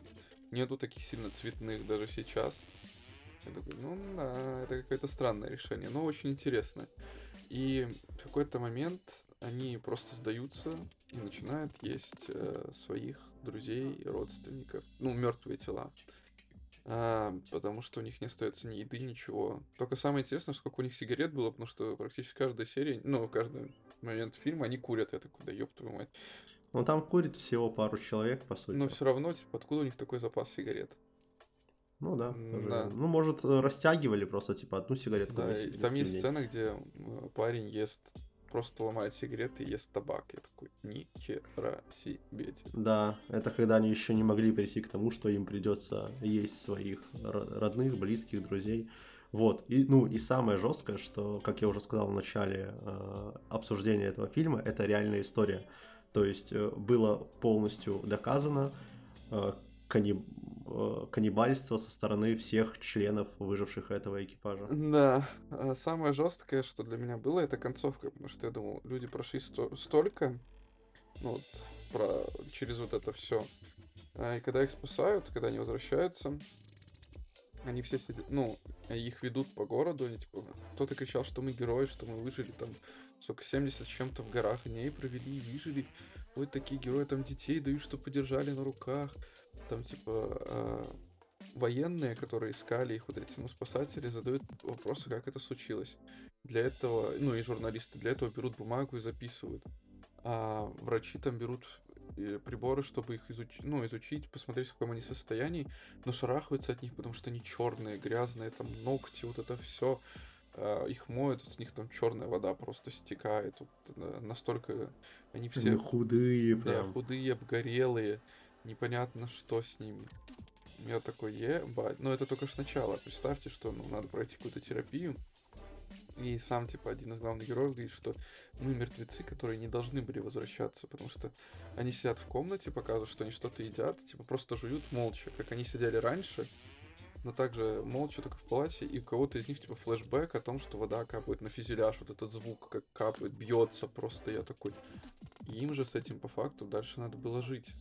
нету таких сильно цветных даже сейчас. Я такой, ну да, это какое-то странное решение, но очень интересно. И в какой-то момент они просто сдаются и начинают есть э, своих друзей, родственников, ну, мертвые тела. А, потому что у них не остается ни еды, ничего. Только самое интересное, сколько у них сигарет было, потому что практически каждая серия, ну, каждый момент фильма они курят. Я такой, да ёб твою мать. Ну, там курит всего пару человек, по сути. Но все равно, типа, откуда у них такой запас сигарет? Ну да, тоже. да. Ну, может, растягивали просто, типа, одну сигаретку. Да, и там есть сцена, где парень ест просто ломает сигареты и ест табак. Я такой, ни хера себе. Да, это когда они еще не могли прийти к тому, что им придется есть своих родных, близких, друзей. Вот, и, ну, и самое жесткое, что, как я уже сказал в начале э, обсуждения этого фильма, это реальная история. То есть э, было полностью доказано, э, канниб каннибальство со стороны всех членов выживших этого экипажа. Да, а самое жесткое, что для меня было, это концовка, потому что я думал, люди прошли сто- столько, ну вот, про, через вот это все. А, и когда их спасают, когда они возвращаются, они все сидят, ну, их ведут по городу, они типа, кто-то кричал, что мы герои, что мы выжили там, сколько, 70 с чем-то в горах, дней провели и выжили. Вот такие герои, там детей дают, что подержали на руках там типа э, военные, которые искали их, вот эти ну, спасатели, задают вопросы, как это случилось. Для этого, ну и журналисты для этого берут бумагу и записывают. А врачи там берут э, приборы, чтобы их изучить, ну, изучить, посмотреть, в каком они состоянии, но шарахаются от них, потому что они черные, грязные, там ногти, вот это все. Uh, их моют, с них там черная вода просто стекает. Вот, uh, настолько они все они худые, да, прям. худые, обгорелые непонятно, что с ними. Я такой, ебать. Но это только ж начало. Представьте, что ну, надо пройти какую-то терапию. И сам, типа, один из главных героев говорит, что мы мертвецы, которые не должны были возвращаться, потому что они сидят в комнате, показывают, что они что-то едят, типа, просто жуют молча, как они сидели раньше, но также молча только в палате, и у кого-то из них, типа, флешбэк о том, что вода капает на фюзеляж, вот этот звук, как капает, бьется, просто я такой... И им же с этим, по факту, дальше надо было жить.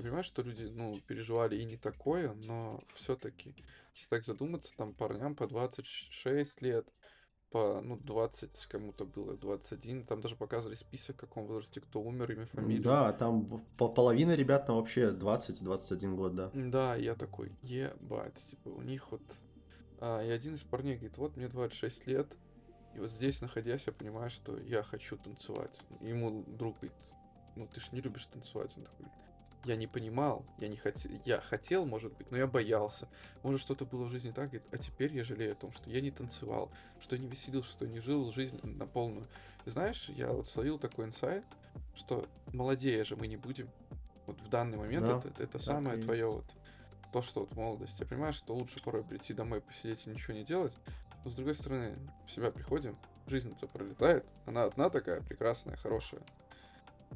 Я понимаю, что люди, ну, переживали и не такое, но все-таки, если так задуматься, там парням по 26 лет, по, ну, 20 кому-то было, 21, там даже показывали список, в каком возрасте кто умер, имя, фамилия. Да, там по половина ребят там вообще 20-21 год, да. Да, я такой, ебать, типа, у них вот... А, и один из парней говорит, вот мне 26 лет, и вот здесь, находясь, я понимаю, что я хочу танцевать. Ему друг говорит, ну ты ж не любишь танцевать. Он такой, я не понимал, я не хотел, я хотел, может быть, но я боялся. Может, что-то было в жизни так, а теперь я жалею о том, что я не танцевал, что я не веселился, что я не жил жизнь на полную. знаешь, я вот словил такой инсайт, что молодее же мы не будем. Вот в данный момент да, это, это самое твое вот то, что вот молодость. Я понимаю, что лучше порой прийти домой, посидеть и ничего не делать, но с другой стороны, в себя приходим, жизнь-то пролетает, она одна такая прекрасная, хорошая.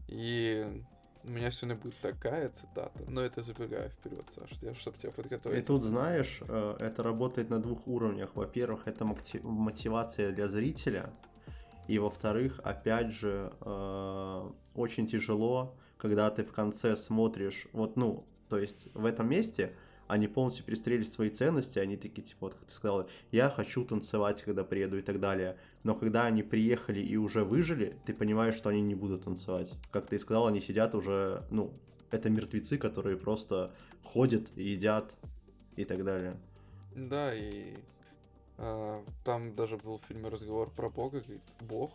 И у меня сегодня будет такая цитата, но это забегаю вперед, Саш, я, чтобы тебя подготовить. И тут, знаешь, э, это работает на двух уровнях. Во-первых, это мотивация для зрителя, и во-вторых, опять же, э, очень тяжело, когда ты в конце смотришь, вот, ну, то есть в этом месте они полностью перестрелили свои ценности, они такие, типа, вот как ты сказала, я хочу танцевать, когда приеду и так далее. Но когда они приехали и уже выжили, ты понимаешь, что они не будут танцевать. Как ты и сказал, они сидят уже, ну, это мертвецы, которые просто ходят, едят и так далее. Да, и а, там даже был в фильме разговор про Бога, говорит, Бог,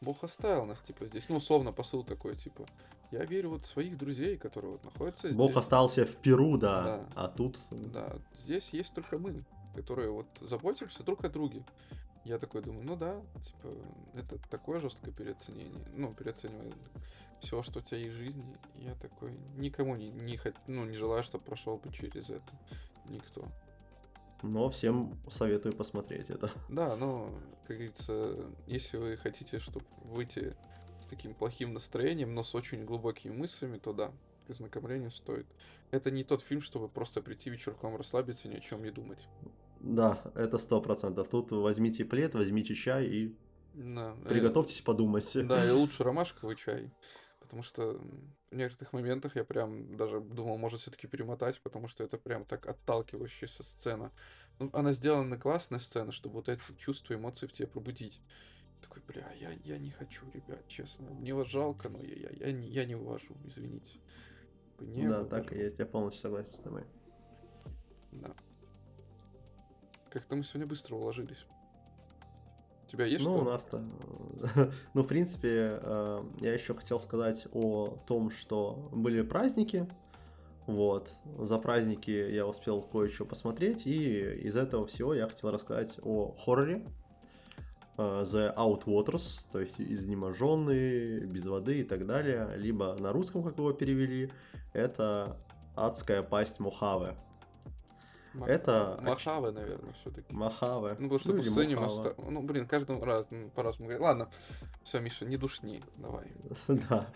Бог оставил нас, типа, здесь. Ну, условно, посыл такой, типа, я верю вот в своих друзей, которые вот находятся здесь. Бог остался в Перу, да, Да. а тут... Да, здесь есть только мы, которые вот заботимся друг о друге. Я такой думаю, ну да, типа, это такое жесткое переоценение, ну, переоценивание всего, что у тебя есть в жизни. Я такой, никому не, не, хот- ну, не желаю, чтобы прошел бы через это. Никто. Но всем советую посмотреть это. Да, но, как говорится, если вы хотите, чтобы выйти таким плохим настроением, но с очень глубокими мыслями, то да, к ознакомлению стоит. Это не тот фильм, чтобы просто прийти вечерком расслабиться и ни о чем не думать. Да, это сто процентов. Тут возьмите плед, возьмите чай и Да, э, приготовьтесь подумать. Да, и лучше ромашковый чай. Потому что в некоторых моментах я прям даже думал, может все-таки перемотать, потому что это прям так отталкивающаяся сцена. Ну, она сделана классная сцена, чтобы вот эти чувства, эмоции в тебе пробудить. Такой, бля, я, я не хочу, ребят, честно. Мне вас жалко, но я, я, я, не, я не вывожу, извините. Не Да, так и вывожу. есть, я полностью согласен с тобой. Да. Как-то мы сегодня быстро уложились. У тебя есть ну, что? у нас-то... ну, в принципе, э, я еще хотел сказать о том, что были праздники. Вот. За праздники я успел кое-что посмотреть, и из этого всего я хотел рассказать о хорроре. Э, The Outwaters, то есть изнеможенные, без воды и так далее. Либо на русском, как его перевели, это адская пасть Мохаве. Мах- это- Махаве, наверное, все-таки. Махаве. Ну, потому что Ну, пустыня моста. Ну, блин, каждому раз м, по-разному говорит. Ладно, все, Миша, не душни, давай. Да.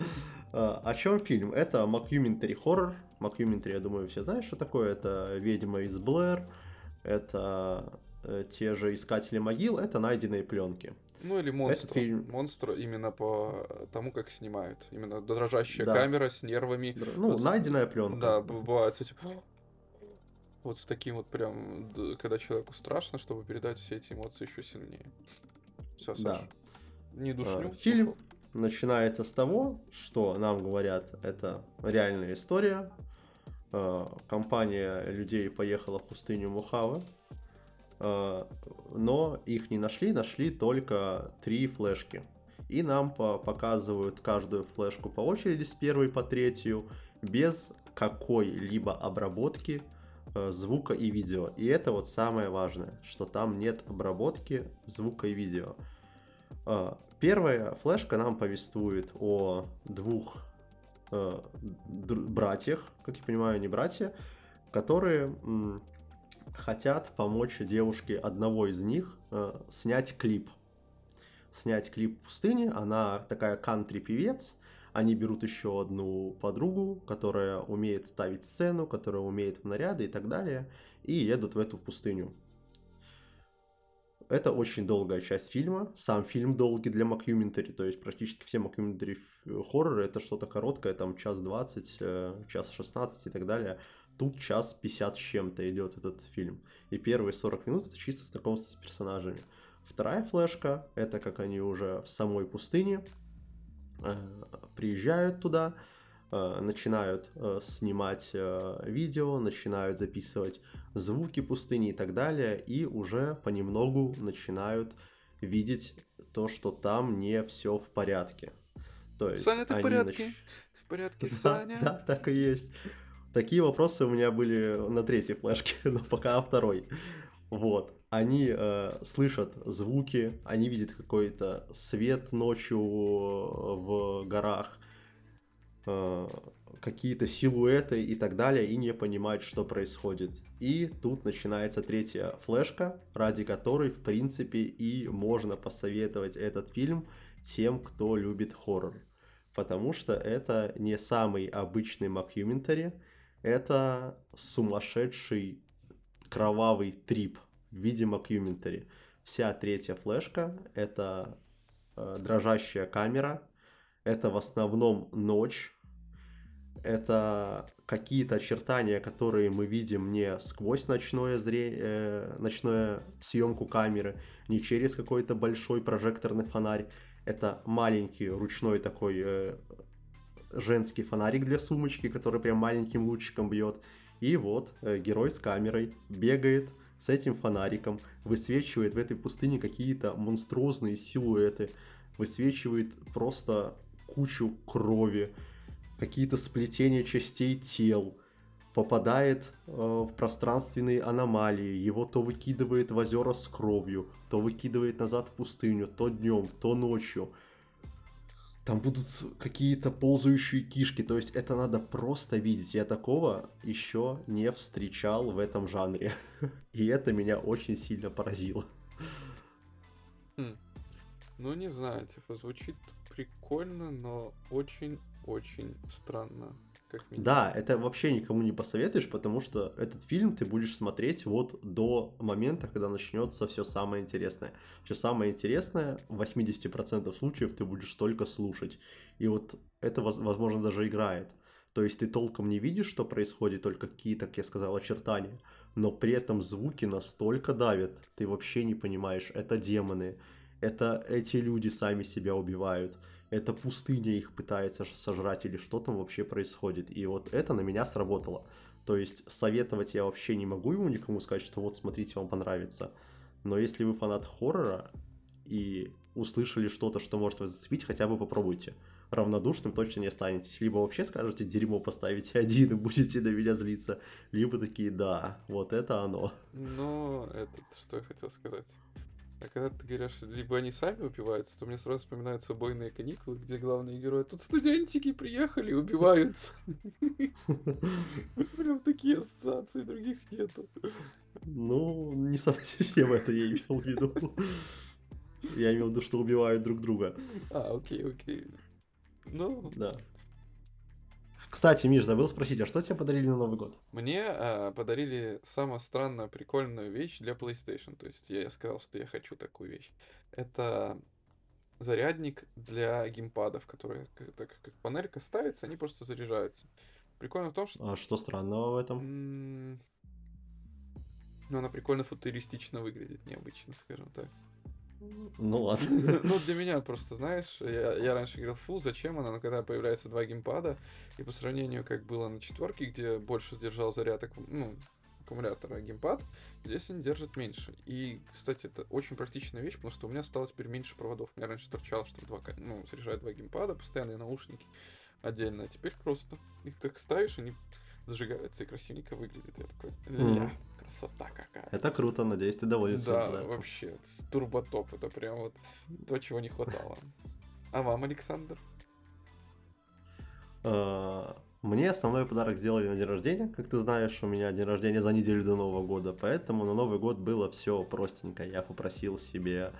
А, О чем фильм? Это макюментари хоррор. Макюментари, я думаю, все знают, что такое. Это «Ведьма из Блэр», это э, те же «Искатели могил», это найденные пленки. Ну или монстр. фильм- Монстр именно по тому, как снимают. Именно дрожащая Да. камера с нервами. Др- Ну, Вот найденная пленка. Да, бывает с этим. Вот с таким вот прям, когда человеку страшно, чтобы передать все эти эмоции еще сильнее. Все, Саш. Да. Не А, душню. Фильм ушел. начинается с того, что нам говорят, это реальная история. А, Компания людей поехала в пустыню Мухаве, а, но их не нашли, нашли только три флешки. И нам по- показывают каждую флешку по очереди с первой по третью, без какой-либо обработки э, звука и видео. И это вот самое важное, что там нет обработки звука и видео. А, Первая флешка нам повествует о двух э, братьях, как я понимаю, они братья, которые хотят помочь девушке одного из них э, снять клип. Снять клип в пустыне. Она такая кантри-певец. Они берут еще одну подругу, которая умеет ставить сцену, которая умеет в наряды и так далее, и едут в эту пустыню. Это очень долгая часть фильма. Сам фильм долгий для макюментари, то есть практически все макюментари хорроры это что-то короткое, там час 20, э, час 16 и так далее. Тут час 50 с чем-то идет этот фильм. И первые 40 минут это чисто знакомство с персонажами. Вторая флешка, это как они уже в самой пустыне э, приезжают туда, э, начинают э, снимать э, видео, начинают записывать звуки пустыни и так далее, и уже понемногу начинают видеть то, что там не все в порядке. То есть Саня, ты в порядке? нач- Ты в порядке, да, Саня? да, так и есть. Такие вопросы у меня были на третьей флешке, но пока о второй. Вот. Они э, слышат звуки, они видят какой-то свет ночью в горах, э, какие-то силуэты и так далее, и не понимают, что происходит. И тут начинается третья флешка, ради которой, в принципе, и можно посоветовать этот фильм тем, кто любит хоррор. Потому что это не самый обычный макюментари, это сумасшедший кровавый трип в виде. Вся третья флешка — это э, дрожащая камера, это в основном ночь, это какие-то очертания, которые мы видим не сквозь ночное зрение, э, ночную съемку камеры, не через какой-то большой прожекторный фонарь. Это маленький ручной такой э, женский фонарик для сумочки, который прям маленьким лучиком бьет. И вот э, герой с камерой бегает с этим фонариком, высвечивает в этой пустыне какие-то монструозные силуэты, высвечивает просто кучу крови, какие-то сплетения частей тел, попадает э, в пространственные аномалии, его то выкидывает в озера с кровью, то выкидывает назад в пустыню, то днем, то ночью. Там будут какие-то ползающие кишки, то есть это надо просто видеть. Я такого еще не встречал в этом жанре. И это меня очень сильно поразило. Хм. Ну, не знаю, типа, звучит прикольно, но очень-очень странно. Да, это вообще никому не посоветуешь, потому что этот фильм ты будешь смотреть вот до момента, когда начнется все самое интересное. Все самое интересное в 80% случаев ты будешь только слушать. И вот это, возможно, даже играет. То есть ты толком не видишь, что происходит, только какие-то, как я сказал, очертания. Но при этом звуки настолько давят, ты вообще не понимаешь, это демоны, это эти люди сами себя убивают, это пустыня их пытается сожрать или что там вообще происходит. И вот это на меня сработало. То есть советовать я вообще не могу ему никому сказать, что вот смотрите, вам понравится. Но если вы фанат хоррора и услышали что-то, что может вас зацепить, хотя бы попробуйте. Равнодушным точно не останетесь. Либо вообще скажете дерьмо поставите один и будете на меня злиться. Либо такие, да, вот это оно. Ну, этот, что я хотел сказать. А когда ты говоришь, либо они сами убиваются, то мне сразу вспоминаются убойные каникулы, где главные герои тут студентики приехали и убиваются. Прям такие ассоциации, других нету. Ну, не совсем это я имел в виду. Я имел в виду, что убивают друг друга. А, окей, окей. Ну, да. Кстати, Миш, забыл спросить, а что тебе подарили на Новый год? Мне а, подарили самую странную, прикольную вещь для PlayStation. То есть я, я сказал, что я хочу такую вещь. Это зарядник для геймпадов, которые, так как панелька ставится, они просто заряжаются. Прикольно в том, что... А что странного в этом? Ну, она прикольно футуристично выглядит, необычно, скажем так. Ну ладно. Ну, для меня просто, знаешь, я, я раньше говорил, фу, зачем она, но когда появляется два геймпада, и по сравнению, как было на четверке, где больше сдержал заряд ну, аккумулятора геймпад, здесь они держат меньше. И, кстати, это очень практичная вещь, потому что у меня стало теперь меньше проводов. У меня раньше торчало, что два, ну, заряжают два геймпада, постоянные наушники отдельно, а теперь просто их так ставишь, они зажигаются и красивенько выглядит. Я такой, ля, красота какая. Это круто, надеюсь, ты доволен. Да, вообще, турботоп, это прям вот то, чего не хватало. А вам, Александр? А, мне основной подарок сделали на день рождения. Как ты знаешь, у меня день рождения за неделю до Нового года, поэтому на Новый год было все простенько. Я попросил себе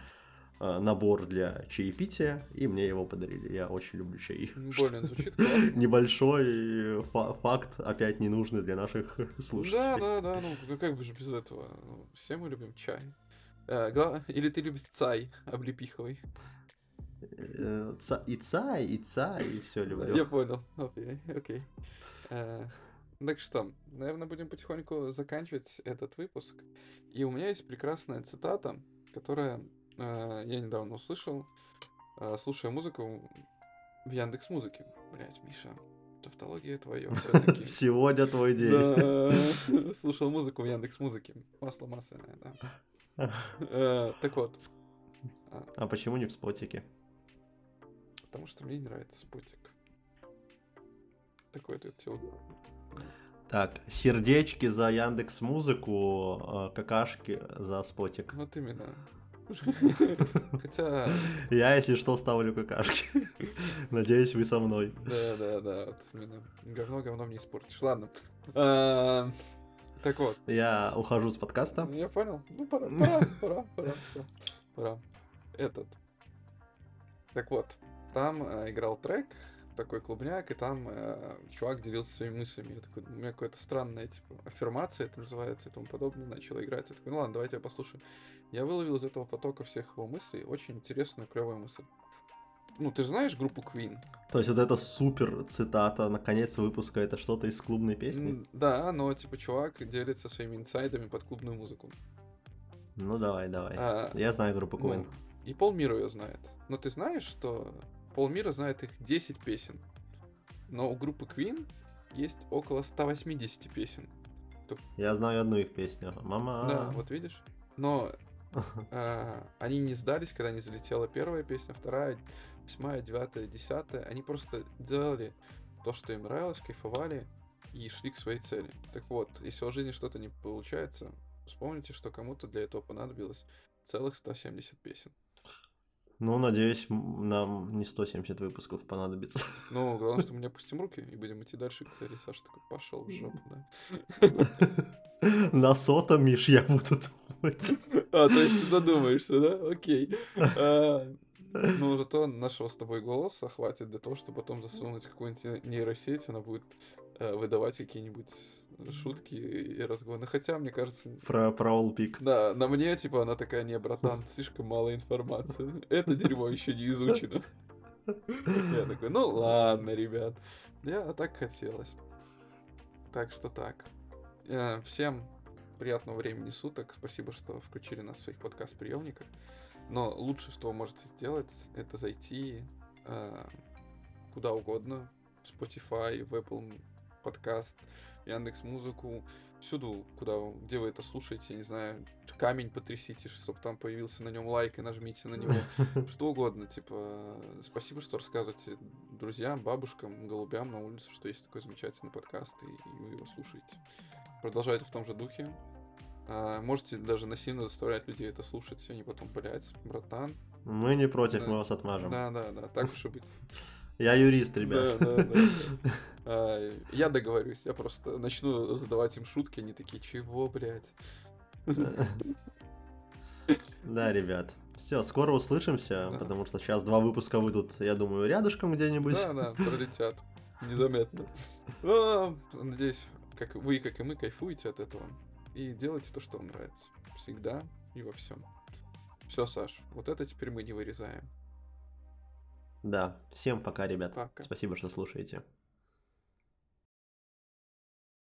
набор для чаепития, и мне его подарили. Я очень люблю чай. Блин, звучит классно. Небольшой фа- факт, опять не нужный для наших слушателей. Да, да, да, ну как бы же без этого. Ну, все мы любим чай. Э, или ты любишь цай облепиховый? Э, и цай, и цай, и все люблю. Я понял. Окей, окей. Так что, наверное, будем потихоньку заканчивать этот выпуск. И у меня есть прекрасная цитата, которая я недавно услышал, а, слушая музыку в Яндекс Музыке. Блять, Миша, тавтология твое все-таки. Сегодня твой день. Да, слушал музыку в Яндекс Музыке. Масло масляное, да. Э, так вот. А. почему не в спотике? Потому что мне не нравится спотик. Такой вот все так, сердечки за Яндекс Музыку, какашки за спотик. Вот именно. Хотя... Я, если что, ставлю какашки. Надеюсь, вы со мной. Да, да, да. Вот именно. Говно говном не испортишь. Ладно. А, так вот. Я ухожу с подкаста. Я понял. Ну, пора, пора, пора, пора, все. Пора. Этот. Так вот, там э, играл трек, такой клубняк, и там э, чувак делился своими мыслями. Я такой, у меня какая-то странная, типа, аффирмация это называется и тому подобное, начал играть. Я такой, ну ладно, давайте я послушаю. Я выловил из этого потока всех его мыслей очень интересную, клевую мысль. Ну, ты же знаешь группу Queen? То есть вот эта супер цитата на конец выпуска, это что-то из клубной песни? Да, но типа чувак делится своими инсайдами под клубную музыку. Ну давай, давай. А, Я знаю группу ну, Queen. и полмира ее знает. Но ты знаешь, что полмира знает их 10 песен. Но у группы Queen есть около 180 песен. Я знаю одну их песню. Мама. Да, вот видишь. Но а, они не сдались, когда не залетела первая песня, вторая, восьмая, девятая, десятая. Они просто делали то, что им нравилось, кайфовали и шли к своей цели. Так вот, если у жизни что-то не получается, вспомните, что кому-то для этого понадобилось целых 170 песен. Ну, надеюсь, нам не 170 выпусков понадобится. Ну, главное, что мы не опустим руки и будем идти дальше к цели. Саша такой, пошел в жопу, да. На сотом, Миш, я буду думать. А, то есть ты задумаешься, да? Окей. А, Ну, зато нашего с тобой голоса хватит для того, чтобы потом засунуть какую-нибудь нейросеть, она будет э, выдавать какие-нибудь шутки и разговоры. Хотя, мне кажется, Про, про All Peak. да, на мне, типа, она такая, не, братан, слишком мало информации. Это дерьмо еще не изучено. Я такой, ну ладно, ребят. Я так хотелось. Так что так. Э, Всем приятного времени суток. Спасибо, что включили нас в своих подкаст-приемниках. Но лучше, что вы можете сделать, это зайти э, куда угодно. В Spotify, в Apple подкаст, Яндекс Музыку, всюду, куда, где вы это слушаете, не знаю, камень потрясите, чтобы там появился на нем лайк и нажмите на него, что угодно, типа, спасибо, что рассказываете друзьям, бабушкам, голубям на улице, что есть такой замечательный подкаст, и, вы его слушаете. Продолжайте в том же духе. А, можете даже насильно заставлять людей это слушать, и они потом, блядь, братан. Мы не против, Да. мы вас отмажем. Да, да, да, так уж и быть. Я юрист, ребят. Да, да, да, Я договорюсь, я просто начну задавать им шутки, они такие, чего, блядь? Да, ребят. Все, скоро услышимся, Да. потому что сейчас два выпуска выйдут, я думаю, рядышком где-нибудь. Да, да, пролетят. Незаметно. А, Надеюсь, как вы, как и мы, кайфуете от этого. И делайте то, что вам нравится. Всегда и во всем. Все, Саш, вот это теперь мы не вырезаем. Да. Всем пока, ребят. Пока. Спасибо, что слушаете.